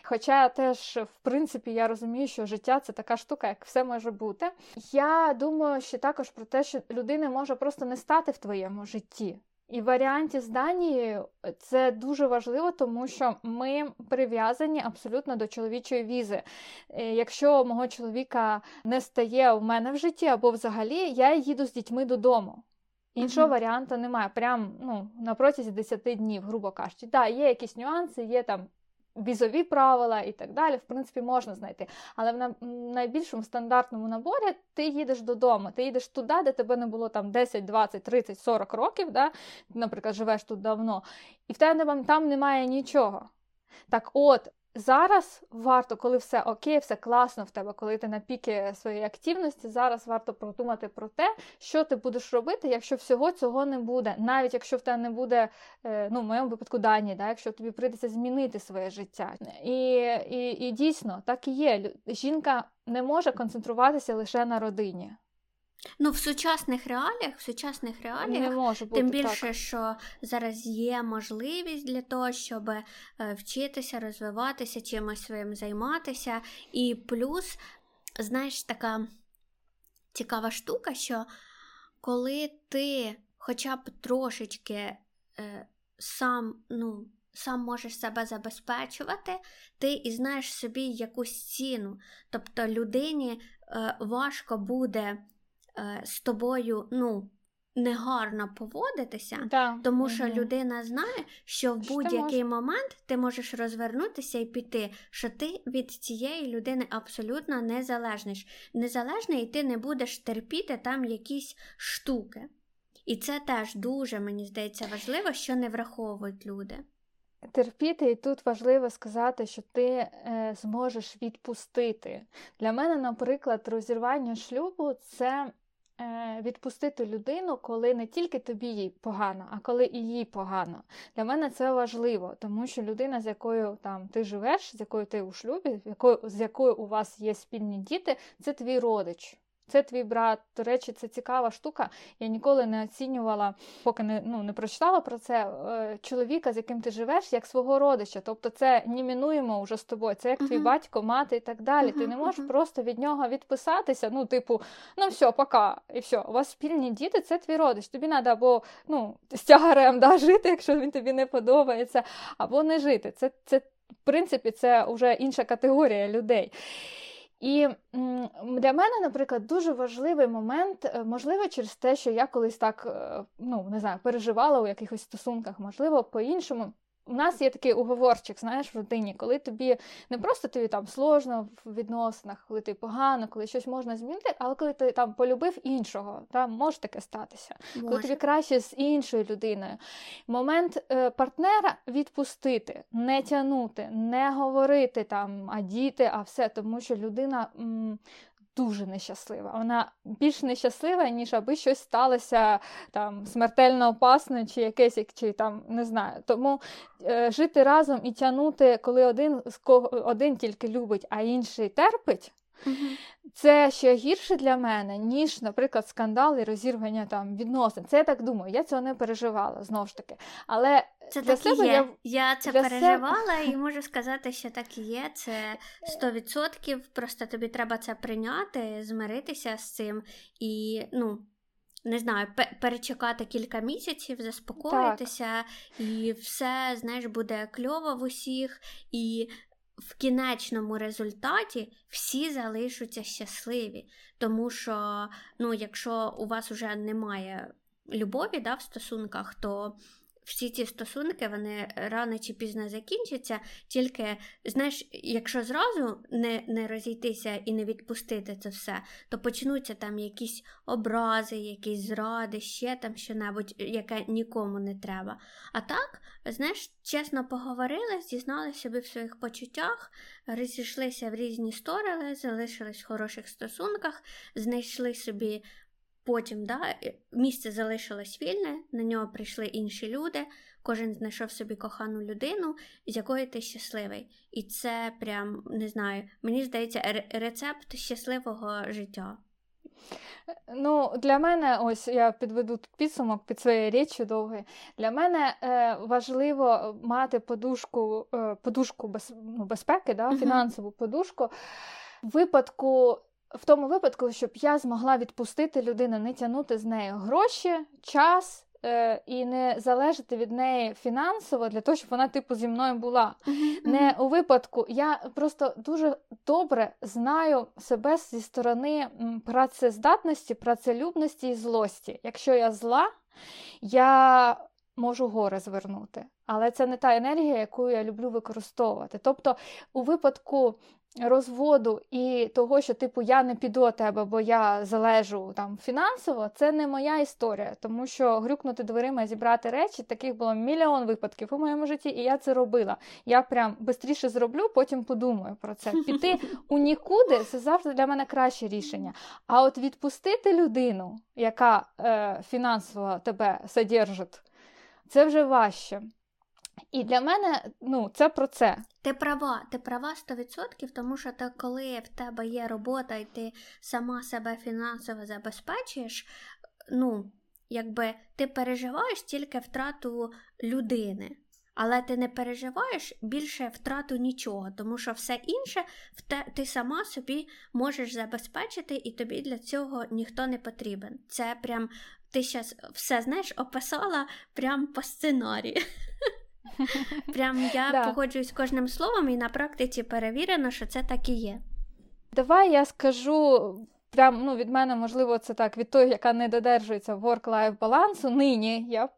Speaker 1: Хоча теж, в принципі, я розумію, що життя це така штука, як все може бути. Я думаю, ще також про те, що людина може просто не стати в твоєму житті. І в варіанті з Данією це дуже важливо, тому що ми прив'язані абсолютно до чоловічої візи. Е, якщо мого чоловіка не стає в мене в житті або взагалі, я їду з дітьми додому. Іншого mm-hmm. варіанту немає. Прям ну, на протязі 10 днів, грубо кажучи. Так, да, є якісь нюанси, є там візові правила і так далі, в принципі, можна знайти. Але в найбільшому стандартному наборі ти їдеш додому, ти їдеш туди, де тебе не було там 10, 20, 30, 40 років, да? наприклад, живеш тут давно, і в тебе там немає нічого. Так от, Зараз варто, коли все окей, все класно в тебе, коли ти на піки своєї активності, зараз варто продумати про те, що ти будеш робити, якщо всього цього не буде. Навіть якщо в тебе не буде, е, ну в моєму випадку дані, да, якщо тобі прийдеться змінити своє життя. І, і, І дійсно так і є. Жінка не може концентруватися лише на родині.
Speaker 2: Ну, в сучасних реаліях, в сучасних реаліях,
Speaker 1: не може бути
Speaker 2: тим більше,
Speaker 1: так.
Speaker 2: що зараз є можливість для того, щоб е, вчитися, розвиватися, чимось своїм займатися. І плюс, знаєш, така цікава штука, що коли ти хоча б трошечки е, сам, ну, Сам можеш себе забезпечувати, ти і знаєш собі якусь ціну. Тобто людині е, важко буде з тобою, ну. Негарно поводитися,
Speaker 1: да.
Speaker 2: тому що угу. людина знає, що в будь-який момент ти можеш розвернутися і піти, що ти від цієї людини абсолютно незалежний. Незалежний, і ти не будеш терпіти там якісь штуки. І це теж дуже, мені здається, важливо, що не враховують люди.
Speaker 1: Терпіти, і тут важливо сказати, що ти е, зможеш відпустити. Для мене, наприклад, розірвання шлюбу це Е, відпустити людину, коли не тільки тобі їй погано, а коли і їй погано. Для мене це важливо, тому що людина, з якою там ти живеш, з якою ти у шлюбі, з якою у вас є спільні діти, це твій родич. Це твій брат. До речі, це цікава штука. Я ніколи не оцінювала, поки не ну, не прочитала про це е, чоловіка, з яким ти живеш, як свого родича. Тобто це німінуємо вже з тобою. Це як uh-huh. твій батько, мати і так далі. Uh-huh, ти не можеш uh-huh. просто від нього відписатися. Ну, типу, ну все, пока, і все. У вас спільні діти, це твій родич. Тобі треба або ну, з тягарем да, жити, якщо він тобі не подобається, або не жити. Це, це в принципі, це вже інша категорія людей. І для мене, наприклад, дуже важливий момент, е, можливо, через те, що я колись так е, ну, не знаю, переживала у якихось стосунках, можливо, по-іншому. У нас є такий уговорчик, знаєш, в родині, коли тобі не просто тобі там сложно в відносинах, коли ти погано, коли щось можна змінити, але коли ти там полюбив іншого, там може таке статися, може. коли тобі краще з іншою людиною. Момент е, партнера відпустити, не тягнути, не говорити там, а діти, а все, тому що людина м, дуже нещаслива. Вона більш нещаслива, ніж аби щось сталося там смертельно опасно, чи якесь, чи там не знаю. Тому е, жити разом і тягнути, коли один з кого один тільки любить, а інший терпить. Це ще гірше для мене, ніж, наприклад, скандал і розірвання там відносин. Це я так думаю, я цього не переживала знову ж таки. Але
Speaker 2: це
Speaker 1: для
Speaker 2: так
Speaker 1: себе
Speaker 2: і є.
Speaker 1: Я...
Speaker 2: я це переживала себе... і можу сказати, що так і є. Це 100%. Просто тобі треба це прийняти, змиритися з цим і, ну. Не знаю, перечекати кілька місяців, заспокоїтися, так. і все, знаєш, буде кльово в усіх, і в кінечному результаті всі залишаться щасливі. Тому що, ну, якщо у вас вже немає любові да, в стосунках, то всі ці стосунки вони рано чи пізно закінчаться. Тільки, знаєш, якщо зразу не не розійтися і не відпустити це все, то почнуться там якісь образи, якісь зради, ще там що-небудь, яке нікому не треба. А так, знаєш, чесно поговорили, зізнали собі в своїх почуттях, розійшлися в різні сторони, залишились в хороших стосунках, знайшли собі Потім да, місце залишилось вільне, на нього прийшли інші люди, кожен знайшов собі кохану людину, з якої ти щасливий. І це прям не знаю, мені здається, рецепт щасливого життя.
Speaker 1: Ну, Для мене, ось я підведу підсумок під своєю річчю довгою. Для мене е, важливо мати подушку е, подушку без, ну, безпеки, да, фінансову подушку. В випадку в тому випадку, щоб я змогла відпустити людину, не тягнути з нею гроші, час е, і не залежати від неї фінансово для того, щоб вона, типу, зі мною була. Mm-hmm. Не у випадку, я просто дуже добре знаю себе зі сторони працездатності, працелюбності і злості. Якщо я зла, я можу гори звернути. Але це не та енергія, яку я люблю використовувати. Тобто, у випадку розводу і того, що типу я не піду до тебе, бо я залежу там фінансово, це не моя історія, тому що грюкнути дверима і зібрати речі, таких було мільйон випадків у моєму житті, і я це робила. Я прям швидше зроблю, потім подумаю про це. Піти у нікуди це завжди для мене краще рішення. А от відпустити людину, яка е, фінансово тебе содержить, це вже важче. І для мене ну, це про це.
Speaker 2: Ти права, ти права 100%, тому що ти, коли в тебе є робота і ти сама себе фінансово забезпечуєш, ну, якби ти переживаєш тільки втрату людини. Але ти не переживаєш більше втрату нічого, тому що все інше ти сама собі можеш забезпечити, і тобі для цього ніхто не потрібен. Це прям ти зараз все знаєш, описала прям по сценарію. Прям я да. погоджуюсь з кожним словом, і на практиці перевірено, що це так і є.
Speaker 1: Давай я скажу прям ну, від мене, можливо, це так, від тої, яка не додержується work-life балансу, нині, я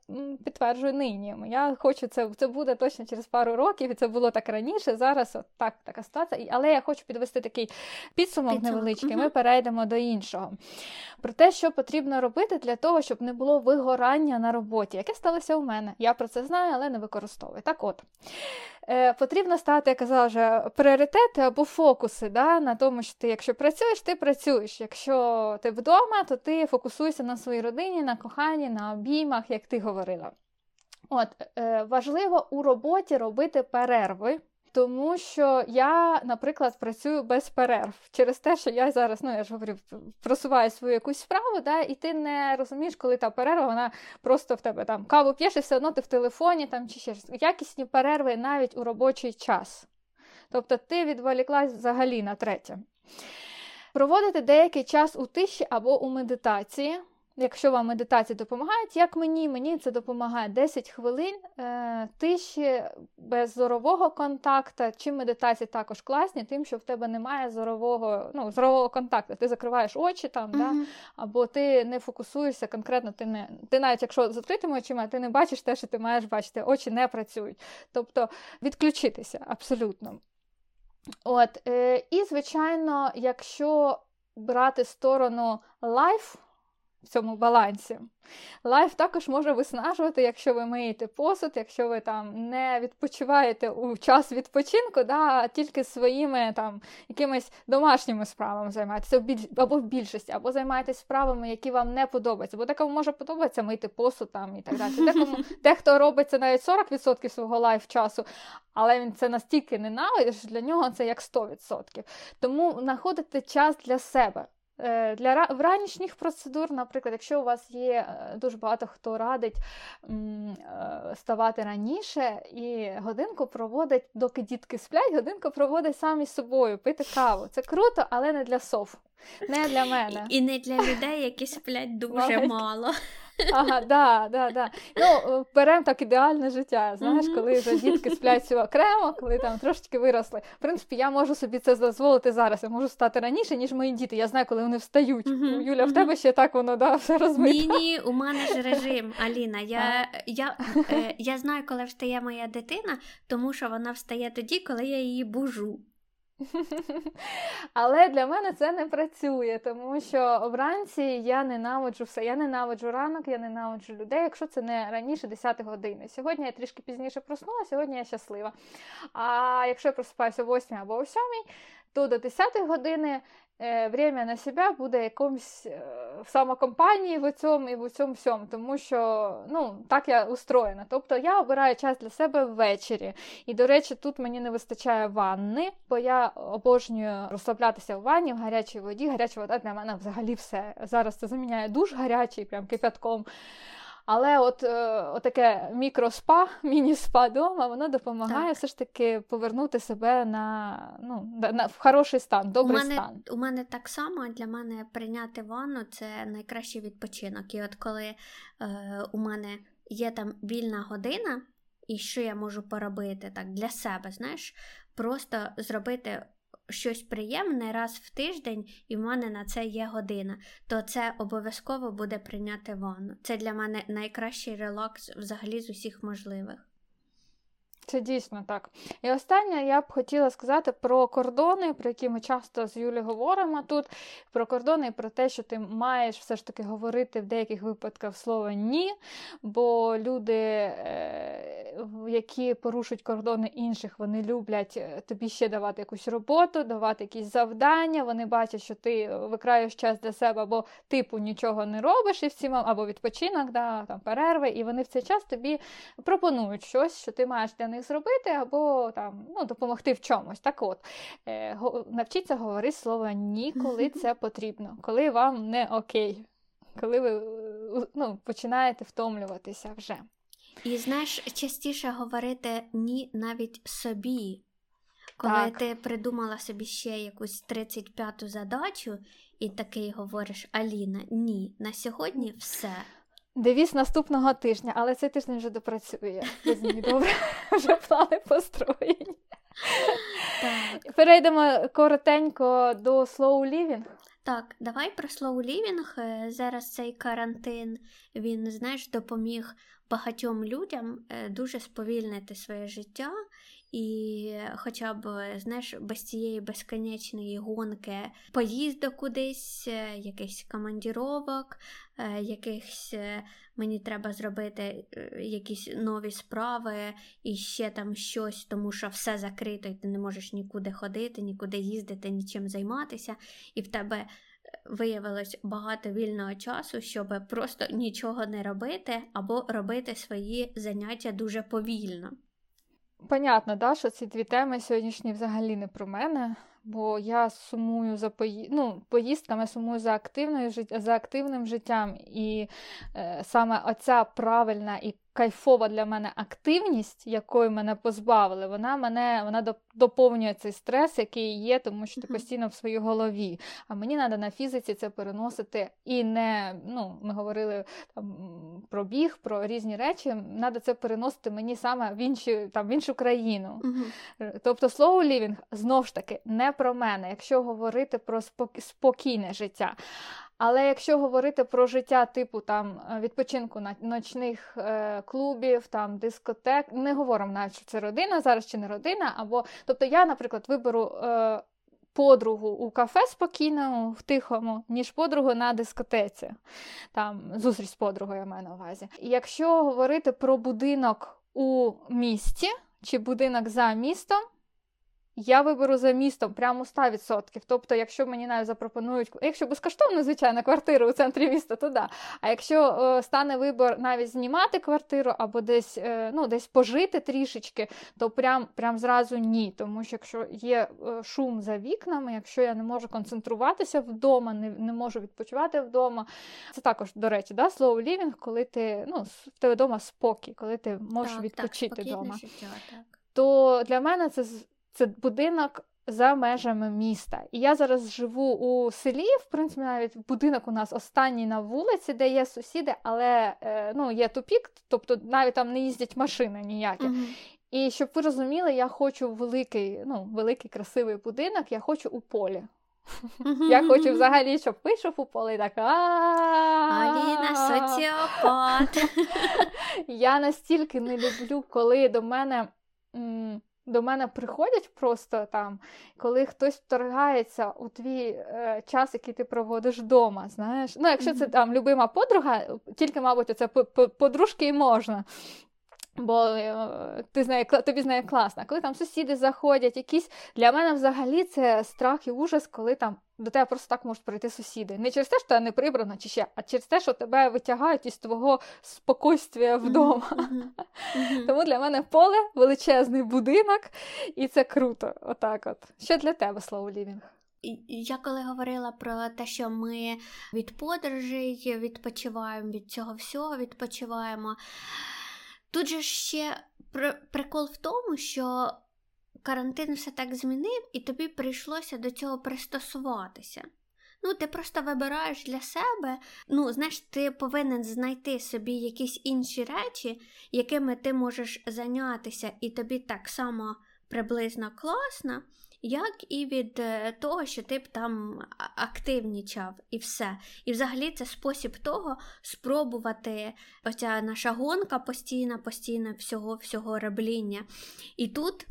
Speaker 1: підтверджую нині. Я хочу це це буде точно через пару років, і це було так раніше. Зараз от так така ситуація. Але я хочу підвести такий підсумок, підсумок. невеличкий. Угу. Ми перейдемо до іншого. Про те, що потрібно робити для того, щоб не було вигорання на роботі, яке сталося у мене. Я про це знаю, але не використовую. Так от. Е, потрібно стати, я казала вже, пріоритети або фокуси да, на тому, що ти, якщо працюєш, ти працюєш. Якщо ти вдома, то ти фокусуєшся на своїй родині, на коханні, на обіймах, як ти говорила. От, е, Важливо у роботі робити перерви. Тому що я, наприклад, працюю без перерв через те, що я зараз, ну я ж говорю, просуваю свою якусь справу, да, і ти не розумієш, коли та перерва, вона просто в тебе там каву п'єш і все одно ти в телефоні там чи ще якісні перерви навіть у робочий час. Тобто ти відволіклась взагалі на третє. Проводити деякий час у тиші або у медитації. Якщо вам медитації допомагають, як мені, мені це допомагає 10 хвилин е, тиші без зорового контакту, чи медитації також класні, тим, що в тебе немає зорового ну, зорового контакту. Ти закриваєш очі там, mm-hmm. да, або ти не фокусуєшся конкретно, ти не ти навіть якщо з відкритими очима, ти не бачиш те, що ти маєш бачити, очі не працюють. Тобто відключитися абсолютно. От, е, І, звичайно, якщо брати сторону life в цьому балансі. Life також може виснажувати, якщо ви миєте посуд, якщо ви там не відпочиваєте у час відпочинку, да, а тільки своїми там якимись домашніми справами займаєтеся або в більшості, або займаєтесь справами, які вам не подобаються. Бо декому може подобатися мити посуд там і так далі. Декому дехто робить це навіть 40% свого life часу, але він це настільки ненавидить, що для нього це як 100%. Тому знаходити час для себе. Е, для вранішніх процедур, наприклад, якщо у вас є е, дуже багато хто радить е, ставати раніше і годинку проводить, доки дітки сплять, годинку проводить самі з собою, пити каву. Це круто, але не для сов. Не для мене.
Speaker 2: І не для людей, які сплять дуже мало.
Speaker 1: Ага, да, да, да. Ну, беремо так ідеальне життя. Знаєш, mm-hmm. коли вже дітки сплять окремо, коли там трошечки виросли. В принципі, я можу собі це дозволити зараз. Я можу встати раніше, ніж мої діти. Я знаю, коли вони встають. Mm-hmm. Юля, в тебе ще так воно да, все розмито.
Speaker 2: Ні, ні, у мене ж режим, Аліна. Я я, е, я знаю, коли встає моя дитина, тому що вона встає тоді, коли я її бужу.
Speaker 1: Але для мене це не працює, тому що вранці я ненавиджу все. Я ненавиджу ранок, я ненавиджу людей, якщо це не раніше 10 години. Сьогодні я трішки пізніше проснула, сьогодні я щаслива. А якщо я просипаюся о 8 або о 7, то до 10 години время на себе буде якомусь в самокомпанії в цьому і в цьому всьому, тому що ну, так я устроєна. Тобто я обираю час для себе ввечері. І, до речі, тут мені не вистачає ванни, бо я обожнюю розслаблятися в ванні, в гарячій воді. Гаряча вода для мене взагалі все. Зараз це заміняє душ гарячий, прям кипятком. Але от е, таке мікроспа, міні-спа дома, воно допомагає так. все ж таки повернути себе на ну, на, в хороший стан, добрий
Speaker 2: у мене,
Speaker 1: стан.
Speaker 2: У мене так само для мене прийняти ванну це найкращий відпочинок. І от коли е, у мене є там вільна година, і що я можу поробити так для себе, знаєш, просто зробити щось приємне раз в тиждень, і в мене на це є година, то це обов'язково буде прийняти ванну. Це для мене найкращий релакс взагалі з усіх можливих.
Speaker 1: Це дійсно так. І останнє я б хотіла сказати про кордони, про які ми часто з Юлі говоримо тут. Про кордони і про те, що ти маєш все ж таки говорити в деяких випадках слово ні. Бо люди, е, які порушують кордони інших, вони люблять е, тобі ще давати якусь роботу, давати якісь завдання. Вони бачать, що ти викраєш час для себе, або типу нічого не робиш і всім, або відпочинок, да, там перерви, і вони в цей час тобі пропонують щось, що ти маєш для них них зробити, або там, ну, допомогти в чомусь. Так от, е, навчіться говорити слово ні, коли це потрібно, коли вам не окей, коли ви ну, починаєте втомлюватися вже.
Speaker 2: І знаєш, частіше говорити ні навіть собі. Коли так. ти придумала собі ще якусь 35-ту задачу, і такий говориш Аліна, ні, на сьогодні все.
Speaker 1: Девіз наступного тижня, але цей тиждень вже допрацює. Без добре, вже плани построєні. Так. Перейдемо коротенько до slow living.
Speaker 2: Так, давай про slow living. Е, зараз цей карантин він, знаєш, допоміг багатьом людям е, дуже сповільнити своє життя і хоча б, знаєш, без цієї безконечної гонки поїздок кудись, е, якихось командіровок, е, якихось е, мені треба зробити якісь нові справи і ще там щось, тому що все закрито, і ти не можеш нікуди ходити, нікуди їздити, нічим займатися, і в тебе. Виявилось багато вільного часу, щоб просто нічого не робити або робити свої заняття дуже повільно.
Speaker 1: Понятно, да, що ці дві теми сьогоднішні взагалі не про мене, бо я сумую за пої... ну, поїздками, сумую за активною за активним життям. І е, саме оця правильна і кайфова для мене активність, якої мене позбавили, вона мене вона доповнює цей стрес, який є, тому що ти постійно в своїй голові. А мені треба на фізиці це переносити і не ну, ми говорили там про біг, про різні речі. Треба це переносити мені саме в інші, там, в іншу країну. Uh-huh. Тобто slow living, знов ж таки не про мене, якщо говорити про спокійне життя. Але якщо говорити про життя типу там е, відпочинку на ночних е, клубів, там дискотек, не говоримо навіть, що це родина зараз чи не родина. або, Тобто я, наприклад, виберу е, подругу у кафе спокійному, в тихому, ніж подругу на дискотеці. Там Зустріч з подругою я маю на увазі. І якщо говорити про будинок у місті чи будинок за містом, я виберу за містом прямо 100%. Тобто, якщо мені навіть запропонують, якщо безкоштовно, звичайно, квартиру у центрі міста, то да. А якщо е, стане вибор навіть знімати квартиру або десь е, ну, десь пожити трішечки, то прям прям зразу ні. Тому що якщо є е, шум за вікнами, якщо я не можу концентруватися вдома, не не можу відпочивати вдома, це також, до речі, да, slow living, коли ти ну, в тебе вдома спокій, коли ти можеш так, відпочити вдома.
Speaker 2: Так, так.
Speaker 1: То для мене це це будинок за межами міста. І я зараз живу у селі, в принципі, навіть будинок у нас останній на вулиці, де є сусіди, але е, ну, є тупік, тобто навіть там не їздять машини ніякі.
Speaker 2: Мгм.
Speaker 1: І щоб ви розуміли, я хочу великий, ну, великий красивий будинок, я хочу у полі. Я хочу взагалі, щоб вийшов у поле і так.
Speaker 2: Аліна соціопат.
Speaker 1: Я настільки не люблю, коли до мене. м, До мене приходять просто там, коли хтось вторгається у твій е, час, який ти проводиш вдома. Знаєш, ну якщо це там любима подруга, тільки, мабуть, оце по- по- подружки і можна. Бо е, ти з нею, тобі з нею класно. Коли там сусіди заходять, якісь для мене взагалі це страх і ужас, коли там до тебе просто так можуть прийти сусіди. Не через те, що тебе не прибрано чи ще, а через те, що тебе витягають із твого спокойствия вдома.
Speaker 2: Мгм. Мгм.
Speaker 1: Тому для мене поле величезний будинок, і це круто. Отак от. Що для тебе слово лівінг?
Speaker 2: Я коли говорила про те, що ми від подорожей відпочиваємо, від цього всього відпочиваємо. Тут же ще прикол в тому, що карантин все так змінив, і тобі прийшлося до цього пристосуватися. Ну, ти просто вибираєш для себе. Ну, знаєш, ти повинен знайти собі якісь інші речі, якими ти можеш зайнятися, і тобі так само приблизно класно, як і від е, того, що ти б там активнічав, і все. І взагалі це спосіб того спробувати оця наша гонка постійна, постійна всього всього ребління. І тут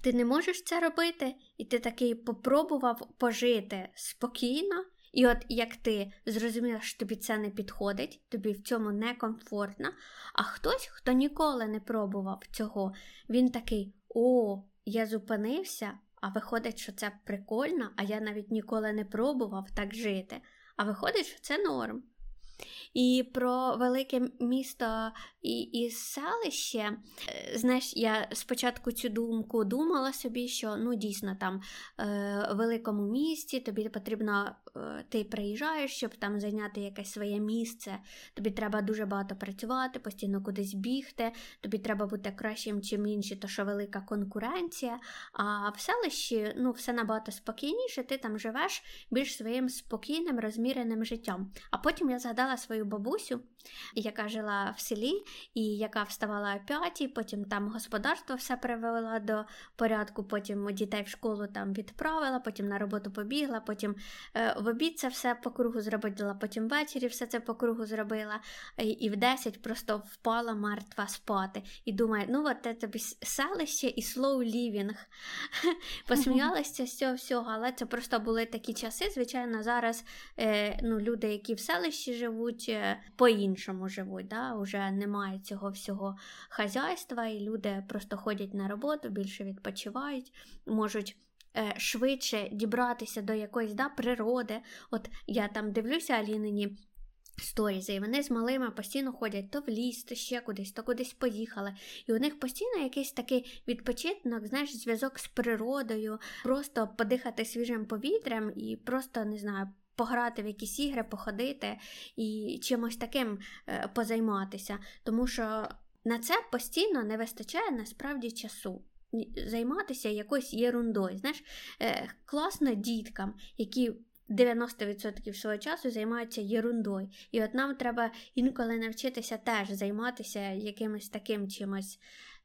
Speaker 2: ти не можеш це робити, і ти такий попробував пожити спокійно. І от як ти зрозуміла, що тобі це не підходить, тобі в цьому некомфортно, а хтось, хто ніколи не пробував цього, він такий: О, я зупинився, а виходить, що це прикольно, а я навіть ніколи не пробував так жити. А виходить, що це норм. І про велике місто і, і селище, е, знаєш, я спочатку цю думку думала собі, що ну дійсно там е, в великому місті тобі потрібно, е, ти приїжджаєш, щоб там зайняти якесь своє місце. Тобі треба дуже багато працювати, постійно кудись бігти, тобі треба бути кращим, чим інші, то що велика конкуренція. А в селищі ну, все набагато спокійніше, ти там живеш більш своїм спокійним, розміреним життям. А потім я згадала свою бабусю, яка жила в селі, і яка вставала о п'ятій, потім там господарство все привела до порядку, потім дітей в школу там відправила, потім на роботу побігла, потім е, в обід це все по кругу зробила, потім ввечері все це по кругу зробила, і, і в 10 просто впала мертва спати. І думає, ну от це тобі селище і slow living. Посміялася з цього всього, але це просто були такі часи. Звичайно, зараз е, ну, люди, які в селищі живуть, е, по-іншому живуть. Да? Уже немає цього всього хазяйства, і люди просто ходять на роботу, більше відпочивають, можуть. Е, Швидше дібратися до якоїсь да, природи. От я там дивлюся Алінині сторізи, і вони з малими постійно ходять то в ліс, то ще кудись, то кудись поїхали. І у них постійно якийсь такий відпочинок, знаєш, зв'язок з природою, просто подихати свіжим повітрям і просто не знаю. Пограти в якісь ігри, походити і чимось таким е, позайматися, тому що на це постійно не вистачає насправді часу. Займатися якоюсь ерундою. Знаєш, е, класно діткам, які 90% свого часу займаються ерундою. І от нам треба інколи навчитися теж займатися якимось таким чимось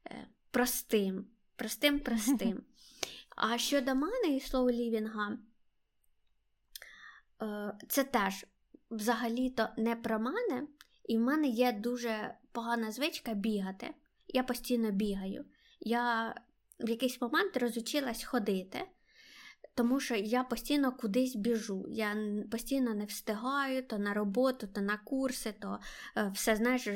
Speaker 2: е, простим. Простим, простим. А щодо мене і слоу лівінга, е, це теж взагалі-то не про мене, і в мене є дуже погана звичка бігати. Я постійно бігаю. Я в якийсь момент розучилась ходити, тому що я постійно кудись біжу. Я постійно не встигаю то на роботу, то на курси, то е, все знаєш,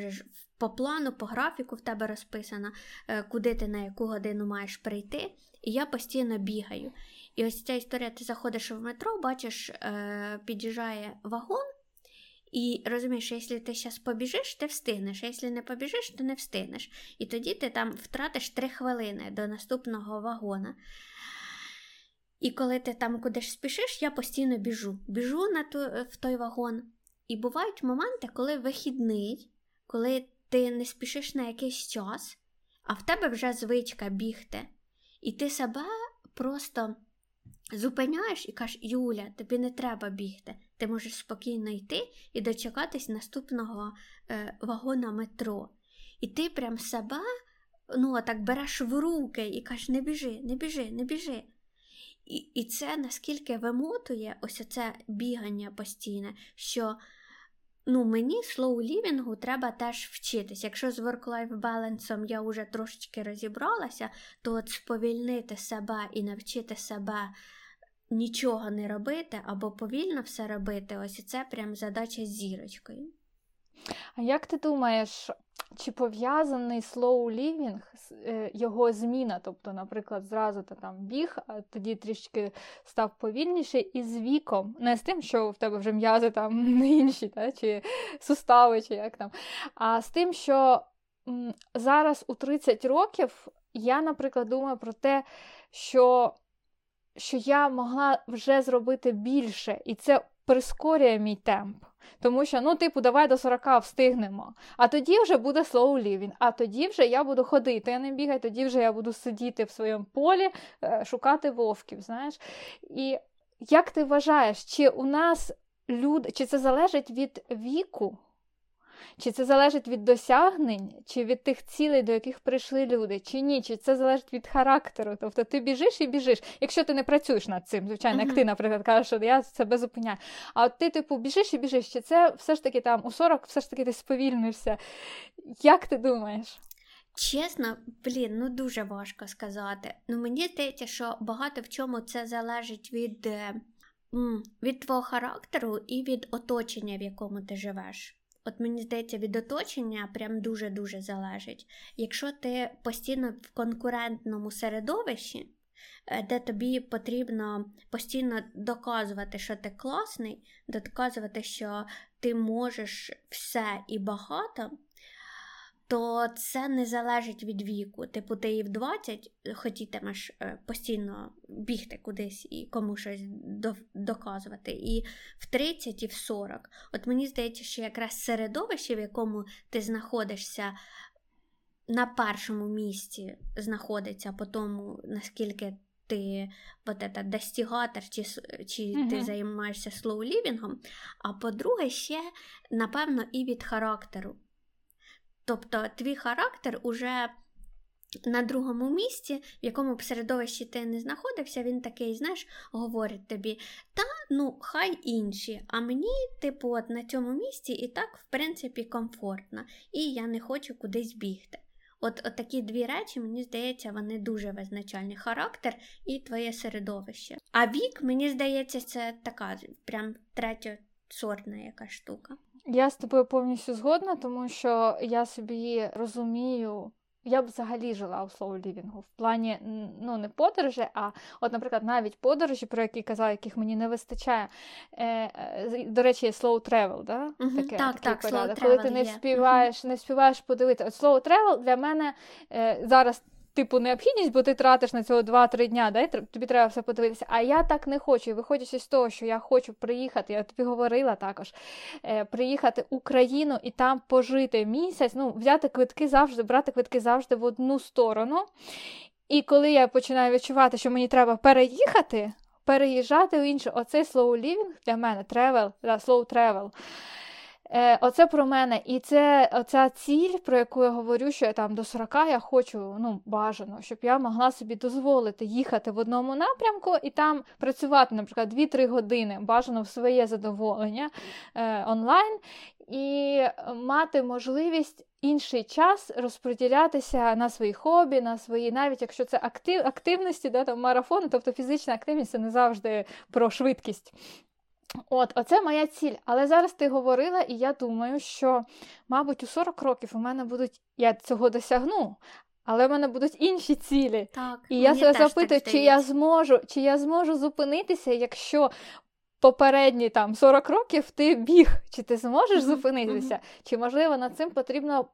Speaker 2: по плану, по графіку в тебе розписано, е, куди ти на яку годину маєш прийти. І я постійно бігаю. І ось ця історія: ти заходиш в метро, бачиш, е, під'їжджає вагон. І розумієш, якщо ти зараз побіжиш, ти встигнеш, а якщо не побіжиш, то не встигнеш. І тоді ти там втратиш 3 хвилини до наступного вагона. І коли ти там кудись спішиш, я постійно біжу. Біжу на ту, в той вагон. І бувають моменти, коли вихідний, коли ти не спішиш на якийсь час, а в тебе вже звичка бігти. І ти себе просто зупиняєш і кажеш, Юля, тобі не треба бігти. Ти можеш спокійно йти і дочекатись наступного е, вагона метро. І ти прям себе ну, так береш в руки і кажеш, не біжи, не біжи, не біжи. І і це наскільки вимотує ось це бігання постійне, що ну, мені слоу-лівінгу треба теж вчитись. Якщо з work-life балансом я вже трошечки розібралася, то от сповільнити себе і навчити себе нічого не робити або повільно все робити, ось це прям задача зірочкою.
Speaker 1: А як ти думаєш, чи пов'язаний slow living, е, його зміна? Тобто, наприклад, зразу ти там біг, а тоді трішки став повільніше, і з віком, не з тим, що в тебе вже м'язи там інші, та, чи сустави, чи як там, а з тим, що зараз у 30 років я, наприклад, думаю про те, що що я могла вже зробити більше, і це прискорює мій темп. Тому що, ну, типу, давай до 40 встигнемо. А тоді вже буде slow living, а тоді вже я буду ходити, я не бігаю, тоді вже я буду сидіти в своєму полі, е, шукати вовків. знаєш. І як ти вважаєш, чи у нас люди, чи це залежить від віку? Чи це залежить від досягнень, чи від тих цілей, до яких прийшли люди, чи ні, чи це залежить від характеру. Тобто ти біжиш і біжиш. Якщо ти не працюєш над цим, звичайно, як ти, наприклад, кажеш, що я себе зупиняю. А от ти, типу, біжиш і біжиш, чи це все ж таки там у 40 все ж таки ти сповільнишся. Як ти думаєш?
Speaker 2: Чесно, блін, ну дуже важко сказати. Ну мені здається, що багато в чому це залежить від, е, від твого характеру і від оточення, в якому ти живеш. От мені здається, від оточення прям дуже-дуже залежить. Якщо ти постійно в конкурентному середовищі, е, де тобі потрібно постійно доказувати, що ти класний, доказувати, що ти можеш все і багато, то це не залежить від віку. Типу, ти і в 20 хотітимеш е, постійно бігти кудись і кому щось доказувати, і в 30, і в 40. От мені здається, що якраз середовище, в якому ти знаходишся. На першому місці знаходиться по тому, наскільки ти от это, достигатор, чи чи uh-huh. ти займаєшся слоу-лівінгом. А по-друге, ще, напевно, і від характеру. Тобто твій характер уже на другому місці, в якому б середовищі ти не знаходився, він такий, знаєш, говорить тобі, та ну, хай інші, а мені, типу, от на цьому місці і так, в принципі, комфортно, і я не хочу кудись бігти. От, от такі дві речі, мені здається, вони дуже визначальні. Характер і твоє середовище. А вік, мені здається, це така прям третьосортна якась штука.
Speaker 1: Я з тобою повністю згодна, тому що я собі розумію. Я б взагалі жила у слово лівінгу в плані ну не подорожі, а от, наприклад, навіть подорожі, про які казав, яких мені не вистачає. Е, е, До речі, є slow travel, да?
Speaker 2: Uh-huh, Таке, так, так,
Speaker 1: slow коли ти не вспіваєш, uh-huh. не співаєш подивитися. От slow travel для мене е, зараз типу, необхідність, бо ти тратиш на цього 2-3 дня, да, тобі треба все подивитися. А я так не хочу. І виходячи з того, що я хочу приїхати, я тобі говорила також, е, приїхати в Україну і там пожити місяць, ну, взяти квитки завжди, брати квитки завжди в одну сторону. І коли я починаю відчувати, що мені треба переїхати, переїжджати в інше, slow living для мене, travel, да, slow travel. Е, Оце про мене. І це оця ціль, про яку я говорю, що я там до 40 я хочу ну, бажано, щоб я могла собі дозволити їхати в одному напрямку і там працювати, наприклад, 2-3 години, бажано в своє задоволення е, онлайн, і мати можливість. Інший час розподілятися на свої хобі, на свої, навіть якщо це актив, активності, да, там марафони, тобто фізична активність це не завжди про швидкість. От, оце моя ціль. Але зараз ти говорила, і я думаю, що, мабуть, у 40 років у мене будуть, я цього досягну, але в мене будуть інші цілі.
Speaker 2: Так,
Speaker 1: І я себе запитую, чи я зможу, чи я зможу зупинитися, якщо попередні там 40 років ти біг, чи ти зможеш зупинитися, чи можливо над цим потрібно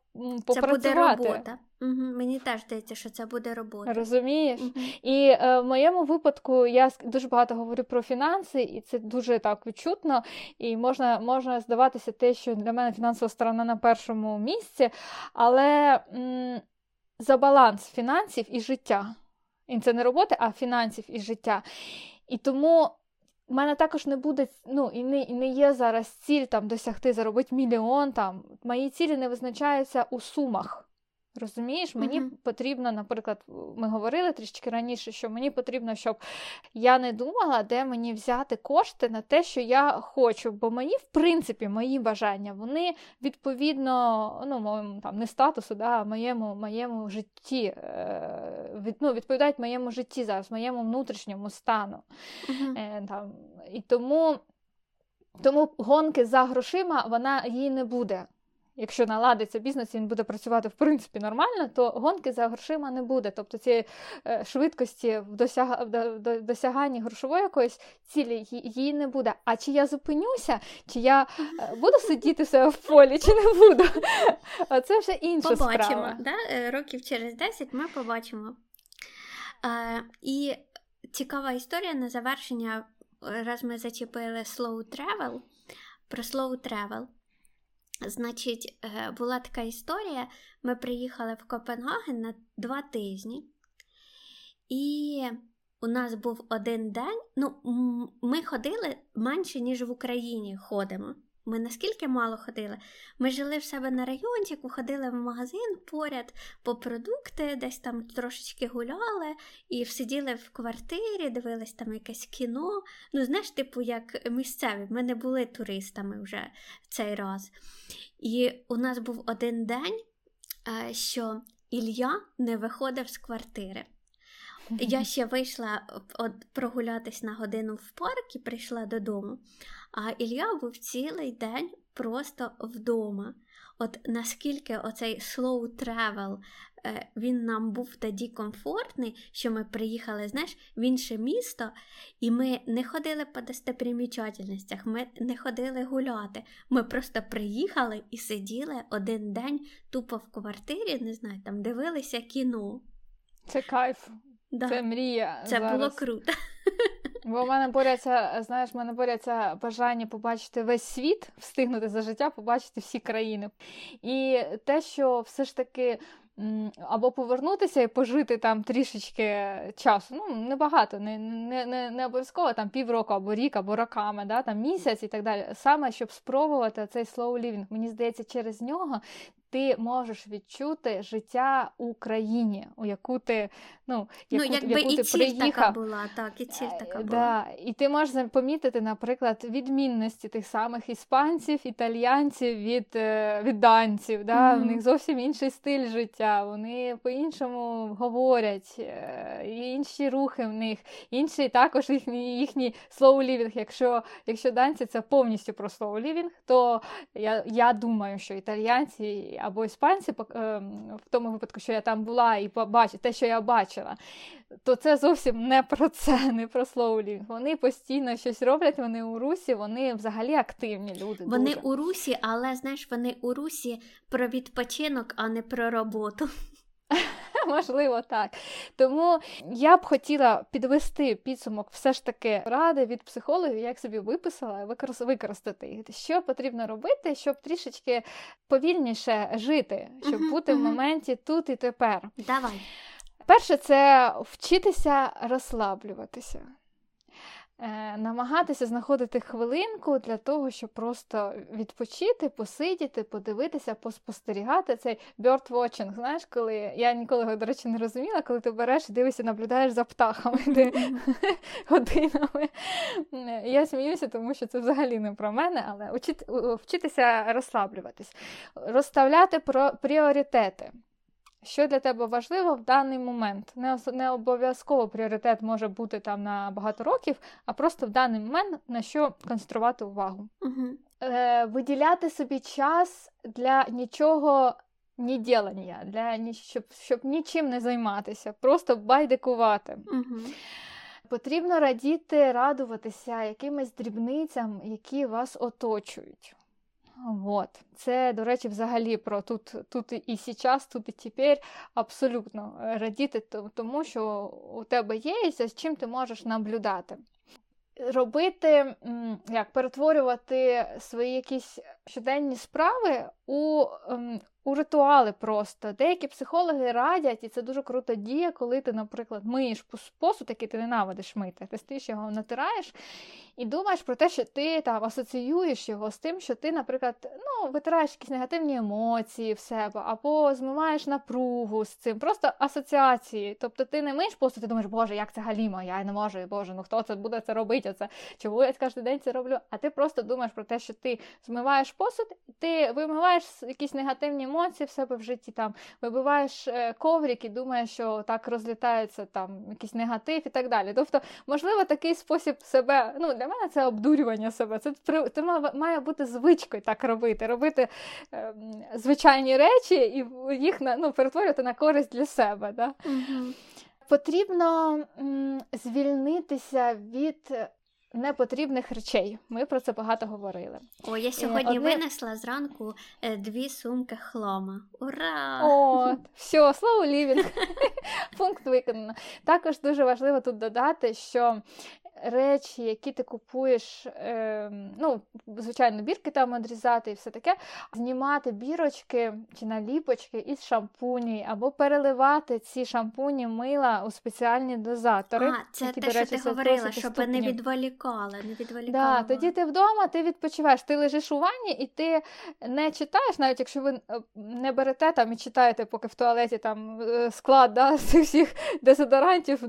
Speaker 1: попрацювати. Це
Speaker 2: буде робота. Угу, Мені теж здається, що це буде робота.
Speaker 1: Розумієш? Угу. І е, в моєму випадку я дуже багато говорю про фінанси, і це дуже так відчутно. І можна можна здаватися те, що для мене фінансова сторона на першому місці, але м- за баланс фінансів і життя. І це не роботи, а фінансів і життя. І тому в мене також не буде, ну і не і не є зараз ціль там досягти, заробити мільйон. там. Мої цілі не визначаються у сумах. Розумієш, мені uh-huh. потрібно, наприклад, ми говорили трішки раніше, що мені потрібно, щоб я не думала, де мені взяти кошти на те, що я хочу. Бо мені, в принципі, мої бажання, вони відповідно, ну, моєму там не статусу, да, а моєму моєму житті, е, від, ну, відповідають моєму житті зараз, моєму внутрішньому стану. Uh-huh. Е, там, І тому, тому гонки за грошима вона їй не буде якщо наладиться бізнес, він буде працювати в принципі нормально, то гонки за грошима не буде. Тобто цієї е, швидкості в досяг... досяганні грошової якоїсь цілі її не буде. А чи я зупинюся, чи я е, буду сидіти все в полі, чи не буду? Це вже інша
Speaker 2: побачимо,
Speaker 1: справа.
Speaker 2: Да? Е, років через 10 ми побачимо. А, І цікава історія на завершення, раз ми зачепили slow travel, про slow travel. Значить, е, була така історія. Ми приїхали в Копенгаген на два тижні, і у нас був один день. Ну, ми ходили менше, ніж в Україні ходимо. Ми наскільки мало ходили. Ми жили в себе на райончику, ходили в магазин поряд по продукти, десь там трошечки гуляли і сиділи в квартирі, дивились там якесь кіно. Ну, знаєш, типу, як місцеві. Ми не були туристами вже цей раз. І у нас був один день, е, що Ілля не виходив з квартири. Я ще вийшла от, прогулятись на годину в парк і прийшла додому. А Ілля був цілий день просто вдома. От наскільки оцей slow travel, е, він нам був тоді комфортний, що ми приїхали, знаєш, в інше місто, і ми не ходили по достопримічательностях, ми не ходили гуляти. Ми просто приїхали і сиділи один день тупо в квартирі, не знаю, там дивилися кіно.
Speaker 1: Це кайф. Да. Це мрія.
Speaker 2: Це
Speaker 1: зараз.
Speaker 2: було круто.
Speaker 1: Бо в мене борються, знаєш, в мене борються бажання побачити весь світ, встигнути за життя, побачити всі країни. І те, що все ж таки. Або повернутися і пожити там трішечки часу. Ну, небагато, не не, не, не обов'язково там півроку або рік, або роками, да, там місяць і так далі. Саме щоб спробувати цей slow living, мені здається, через нього ти можеш відчути життя у країні, у яку ти ну,
Speaker 2: яку, ну, якби яку і ти ціль приїхав. така була, так, і ціль е, така була.
Speaker 1: Да. І ти можеш помітити, наприклад, відмінності тих самих іспанців, італіянців від е, від данців. Да? Mm-hmm. У них зовсім інший стиль життя, вони по-іншому говорять, е, інші рухи в них, інший також їхній slow living. Якщо якщо данці це повністю про living, то я, я думаю, що італіянці або іспанці, ем, в тому випадку, що я там була і побачила те, що я бачила, то це зовсім не про це, не про слоулінг. Вони постійно щось роблять, вони у русі, вони взагалі активні люди.
Speaker 2: Вони
Speaker 1: дуже.
Speaker 2: у русі, але знаєш, вони у русі про відпочинок, а не про роботу.
Speaker 1: Можливо, так. Тому я б хотіла підвести підсумок все ж таки ради від психологів, як собі виписала, використати їх. Що потрібно робити, щоб трішечки повільніше жити, щоб uh-huh, бути uh-huh. в моменті тут і тепер.
Speaker 2: Давай.
Speaker 1: Перше, це вчитися розслаблюватися. Е, намагатися знаходити хвилинку для того, щоб просто відпочити, посидіти, подивитися, поспостерігати цей bird watching, Знаєш, коли я ніколи, до речі, не розуміла, коли ти береш дивишся, наблюдаєш за птахами годинами. Я сміюся, тому що це взагалі не про мене, але вчитися розслаблюватись, розставляти пріоритети. Що для тебе важливо в даний момент? Не не обов'язково пріоритет може бути там на багато років, а просто в даний момент на що концентрувати увагу.
Speaker 2: Угу.
Speaker 1: Е, Виділяти собі час для нічого ні ділення, для щоб, щоб нічим не займатися, просто байдикувати.
Speaker 2: Угу.
Speaker 1: Потрібно радіти, радуватися якимось дрібницям, які вас оточують. Вот. Це, до речі, взагалі про тут тут і зараз, тут і тепер абсолютно радіти тому, що у тебе є і за чим ти можеш наблюдати. Робити, як перетворювати свої якісь щоденні справи у ем, у ритуали просто. Деякі психологи радять, і це дуже круто діє, коли ти, наприклад, миєш посуд, який ти ненавидиш мити, ти стоїш його натираєш і думаєш про те, що ти там асоціюєш його з тим, що ти, наприклад, ну, витираєш якісь негативні емоції в себе, або змиваєш напругу з цим. Просто асоціації. Тобто ти не миєш посуд, ти думаєш, боже, як це галімо, я не можу, боже, ну хто це буде це робити? Оце? Чому я кожен день це роблю? А ти просто думаєш про те, що ти змиваєш посуд, ти вимиваєш якісь негативні емоції в себе в житті, там вибиваєш е, коврик і думаєш, що так розлітається там якийсь негатив і так далі. Тобто, можливо, такий спосіб себе, ну для мене це обдурювання себе. Це це має бути звичкою так робити, робити е, звичайні речі і їх ну, перетворювати на користь для себе. Да? Угу. Потрібно м, звільнитися від непотрібних речей. Ми про це багато говорили.
Speaker 2: О, я сьогодні Одне... винесла зранку е, дві сумки хлома. Ура!
Speaker 1: О, все, слово лівінг. Пункт виконано. Також дуже важливо тут додати, що речі, які ти купуєш, е, ну, звичайно, бірки там одрізати і все таке, знімати бірочки чи наліпочки із шампуні, або переливати ці шампуні мила у спеціальні дозатори.
Speaker 2: А, це які, те, що речі, ти говорила, щоб не відволікали. не відволікали.
Speaker 1: Да, Тоді ти вдома, ти відпочиваєш, ти лежиш у ванні і ти не читаєш, навіть якщо ви е, не берете там і читаєте, поки в туалеті там е, склад да, з всіх дезодорантів,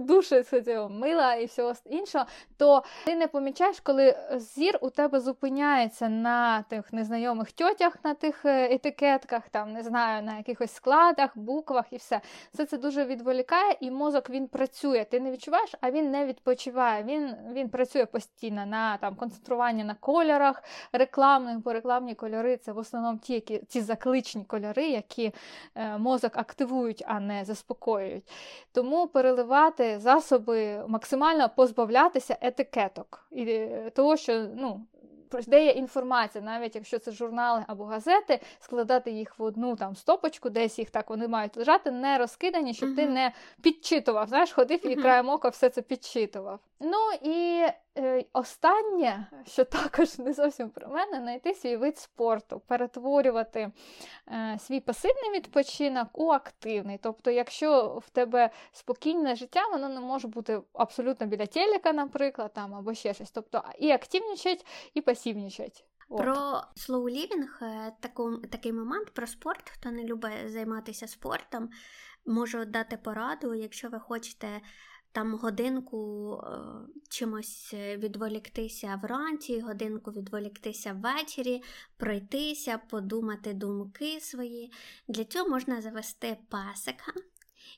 Speaker 1: душі, мила і всього іншого, то ти не помічаєш, коли зір у тебе зупиняється на тих незнайомих тьотях, на тих е, етикетках, там не знаю, на якихось складах, буквах і все. Все це дуже відволікає, і мозок він працює. Ти не відчуваєш, а він не відпочиває. Він він працює постійно на там концентрування на кольорах рекламних, бо рекламні кольори це в основному ті, які ці закличні кольори, які е, мозок активують, а не заспокоюють. Тому переливати засоби максимально позбавляти позбавлятися етикеток і е, того, що ну. Де є інформація, навіть якщо це журнали або газети, складати їх в одну там стопочку, десь їх так вони мають лежати, не розкидані, щоб uh-huh. ти не підчитував. Знаєш, ходив і краєм ока все це підчитував. Ну і е, останнє, що також не зовсім про мене, знайти свій вид спорту, перетворювати е, свій пасивний відпочинок у активний. Тобто, якщо в тебе спокійне життя, воно не може бути абсолютно біля телека, наприклад, там або ще щось. Тобто і активнічать, і пасивнічать.
Speaker 2: От. Про slow living, е, таку, такий момент про спорт, хто не любить займатися спортом, можу дати пораду, якщо ви хочете там годинку е, чимось відволіктися вранці, годинку відволіктися ввечері, пройтися, подумати думки свої. Для цього можна завести песика.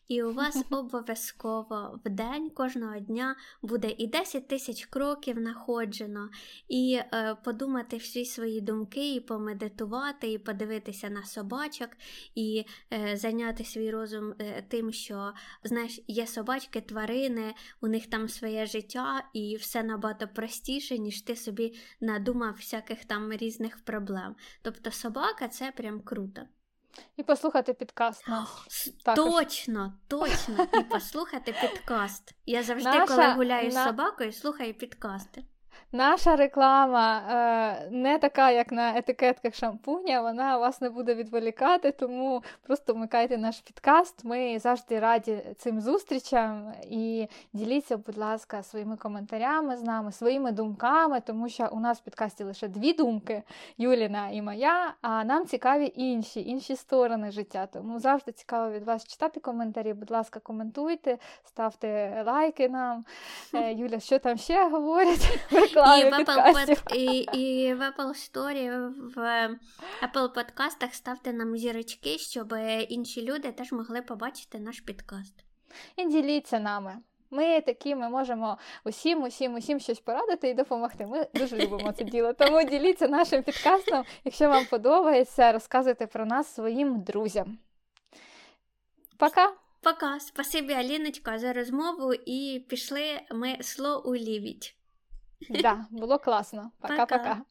Speaker 2: І у вас обов'язково в день кожного дня буде і 10 тисяч кроків находжено, і е, подумати всі свої думки, і помедитувати, і подивитися на собачок, і е, зайняти свій розум е, тим, що знаєш, є собачки, тварини, у них там своє життя, і все набагато простіше, ніж ти собі надумав всяких там різних проблем. Тобто собака це прям круто.
Speaker 1: І послухати підкаст нас.
Speaker 2: Точно, точно. І послухати підкаст. Я завжди, Наша, коли гуляю на... з собакою, слухаю підкасти.
Speaker 1: Наша реклама е, не така, як на етикетках шампуня, вона вас не буде відволікати, тому просто вмикайте наш підкаст. Ми завжди раді цим зустрічам і діліться, будь ласка, своїми коментарями з нами, своїми думками, тому що у нас в підкасті лише дві думки Юліна і моя, а нам цікаві інші, інші сторони життя. Тому завжди цікаво від вас читати коментарі. Будь ласка, коментуйте, ставте лайки нам. Е, Юля, що там ще говорять?
Speaker 2: І в Apple под... і, і в Apple Story, в Apple подкастах ставте нам зірочки, щоб інші люди теж могли побачити наш підкаст.
Speaker 1: І діліться нами. Ми такі, ми можемо усім, усім, усім щось порадити і допомогти. Ми дуже любимо це діло. Тому діліться нашим підкастом. Якщо вам подобається, розказуйте про нас своїм друзям. Пока!
Speaker 2: Пока, спасибі, Аліночка, за розмову і пішли ми сло улівіть.
Speaker 1: Да, було класно. Пока-пока.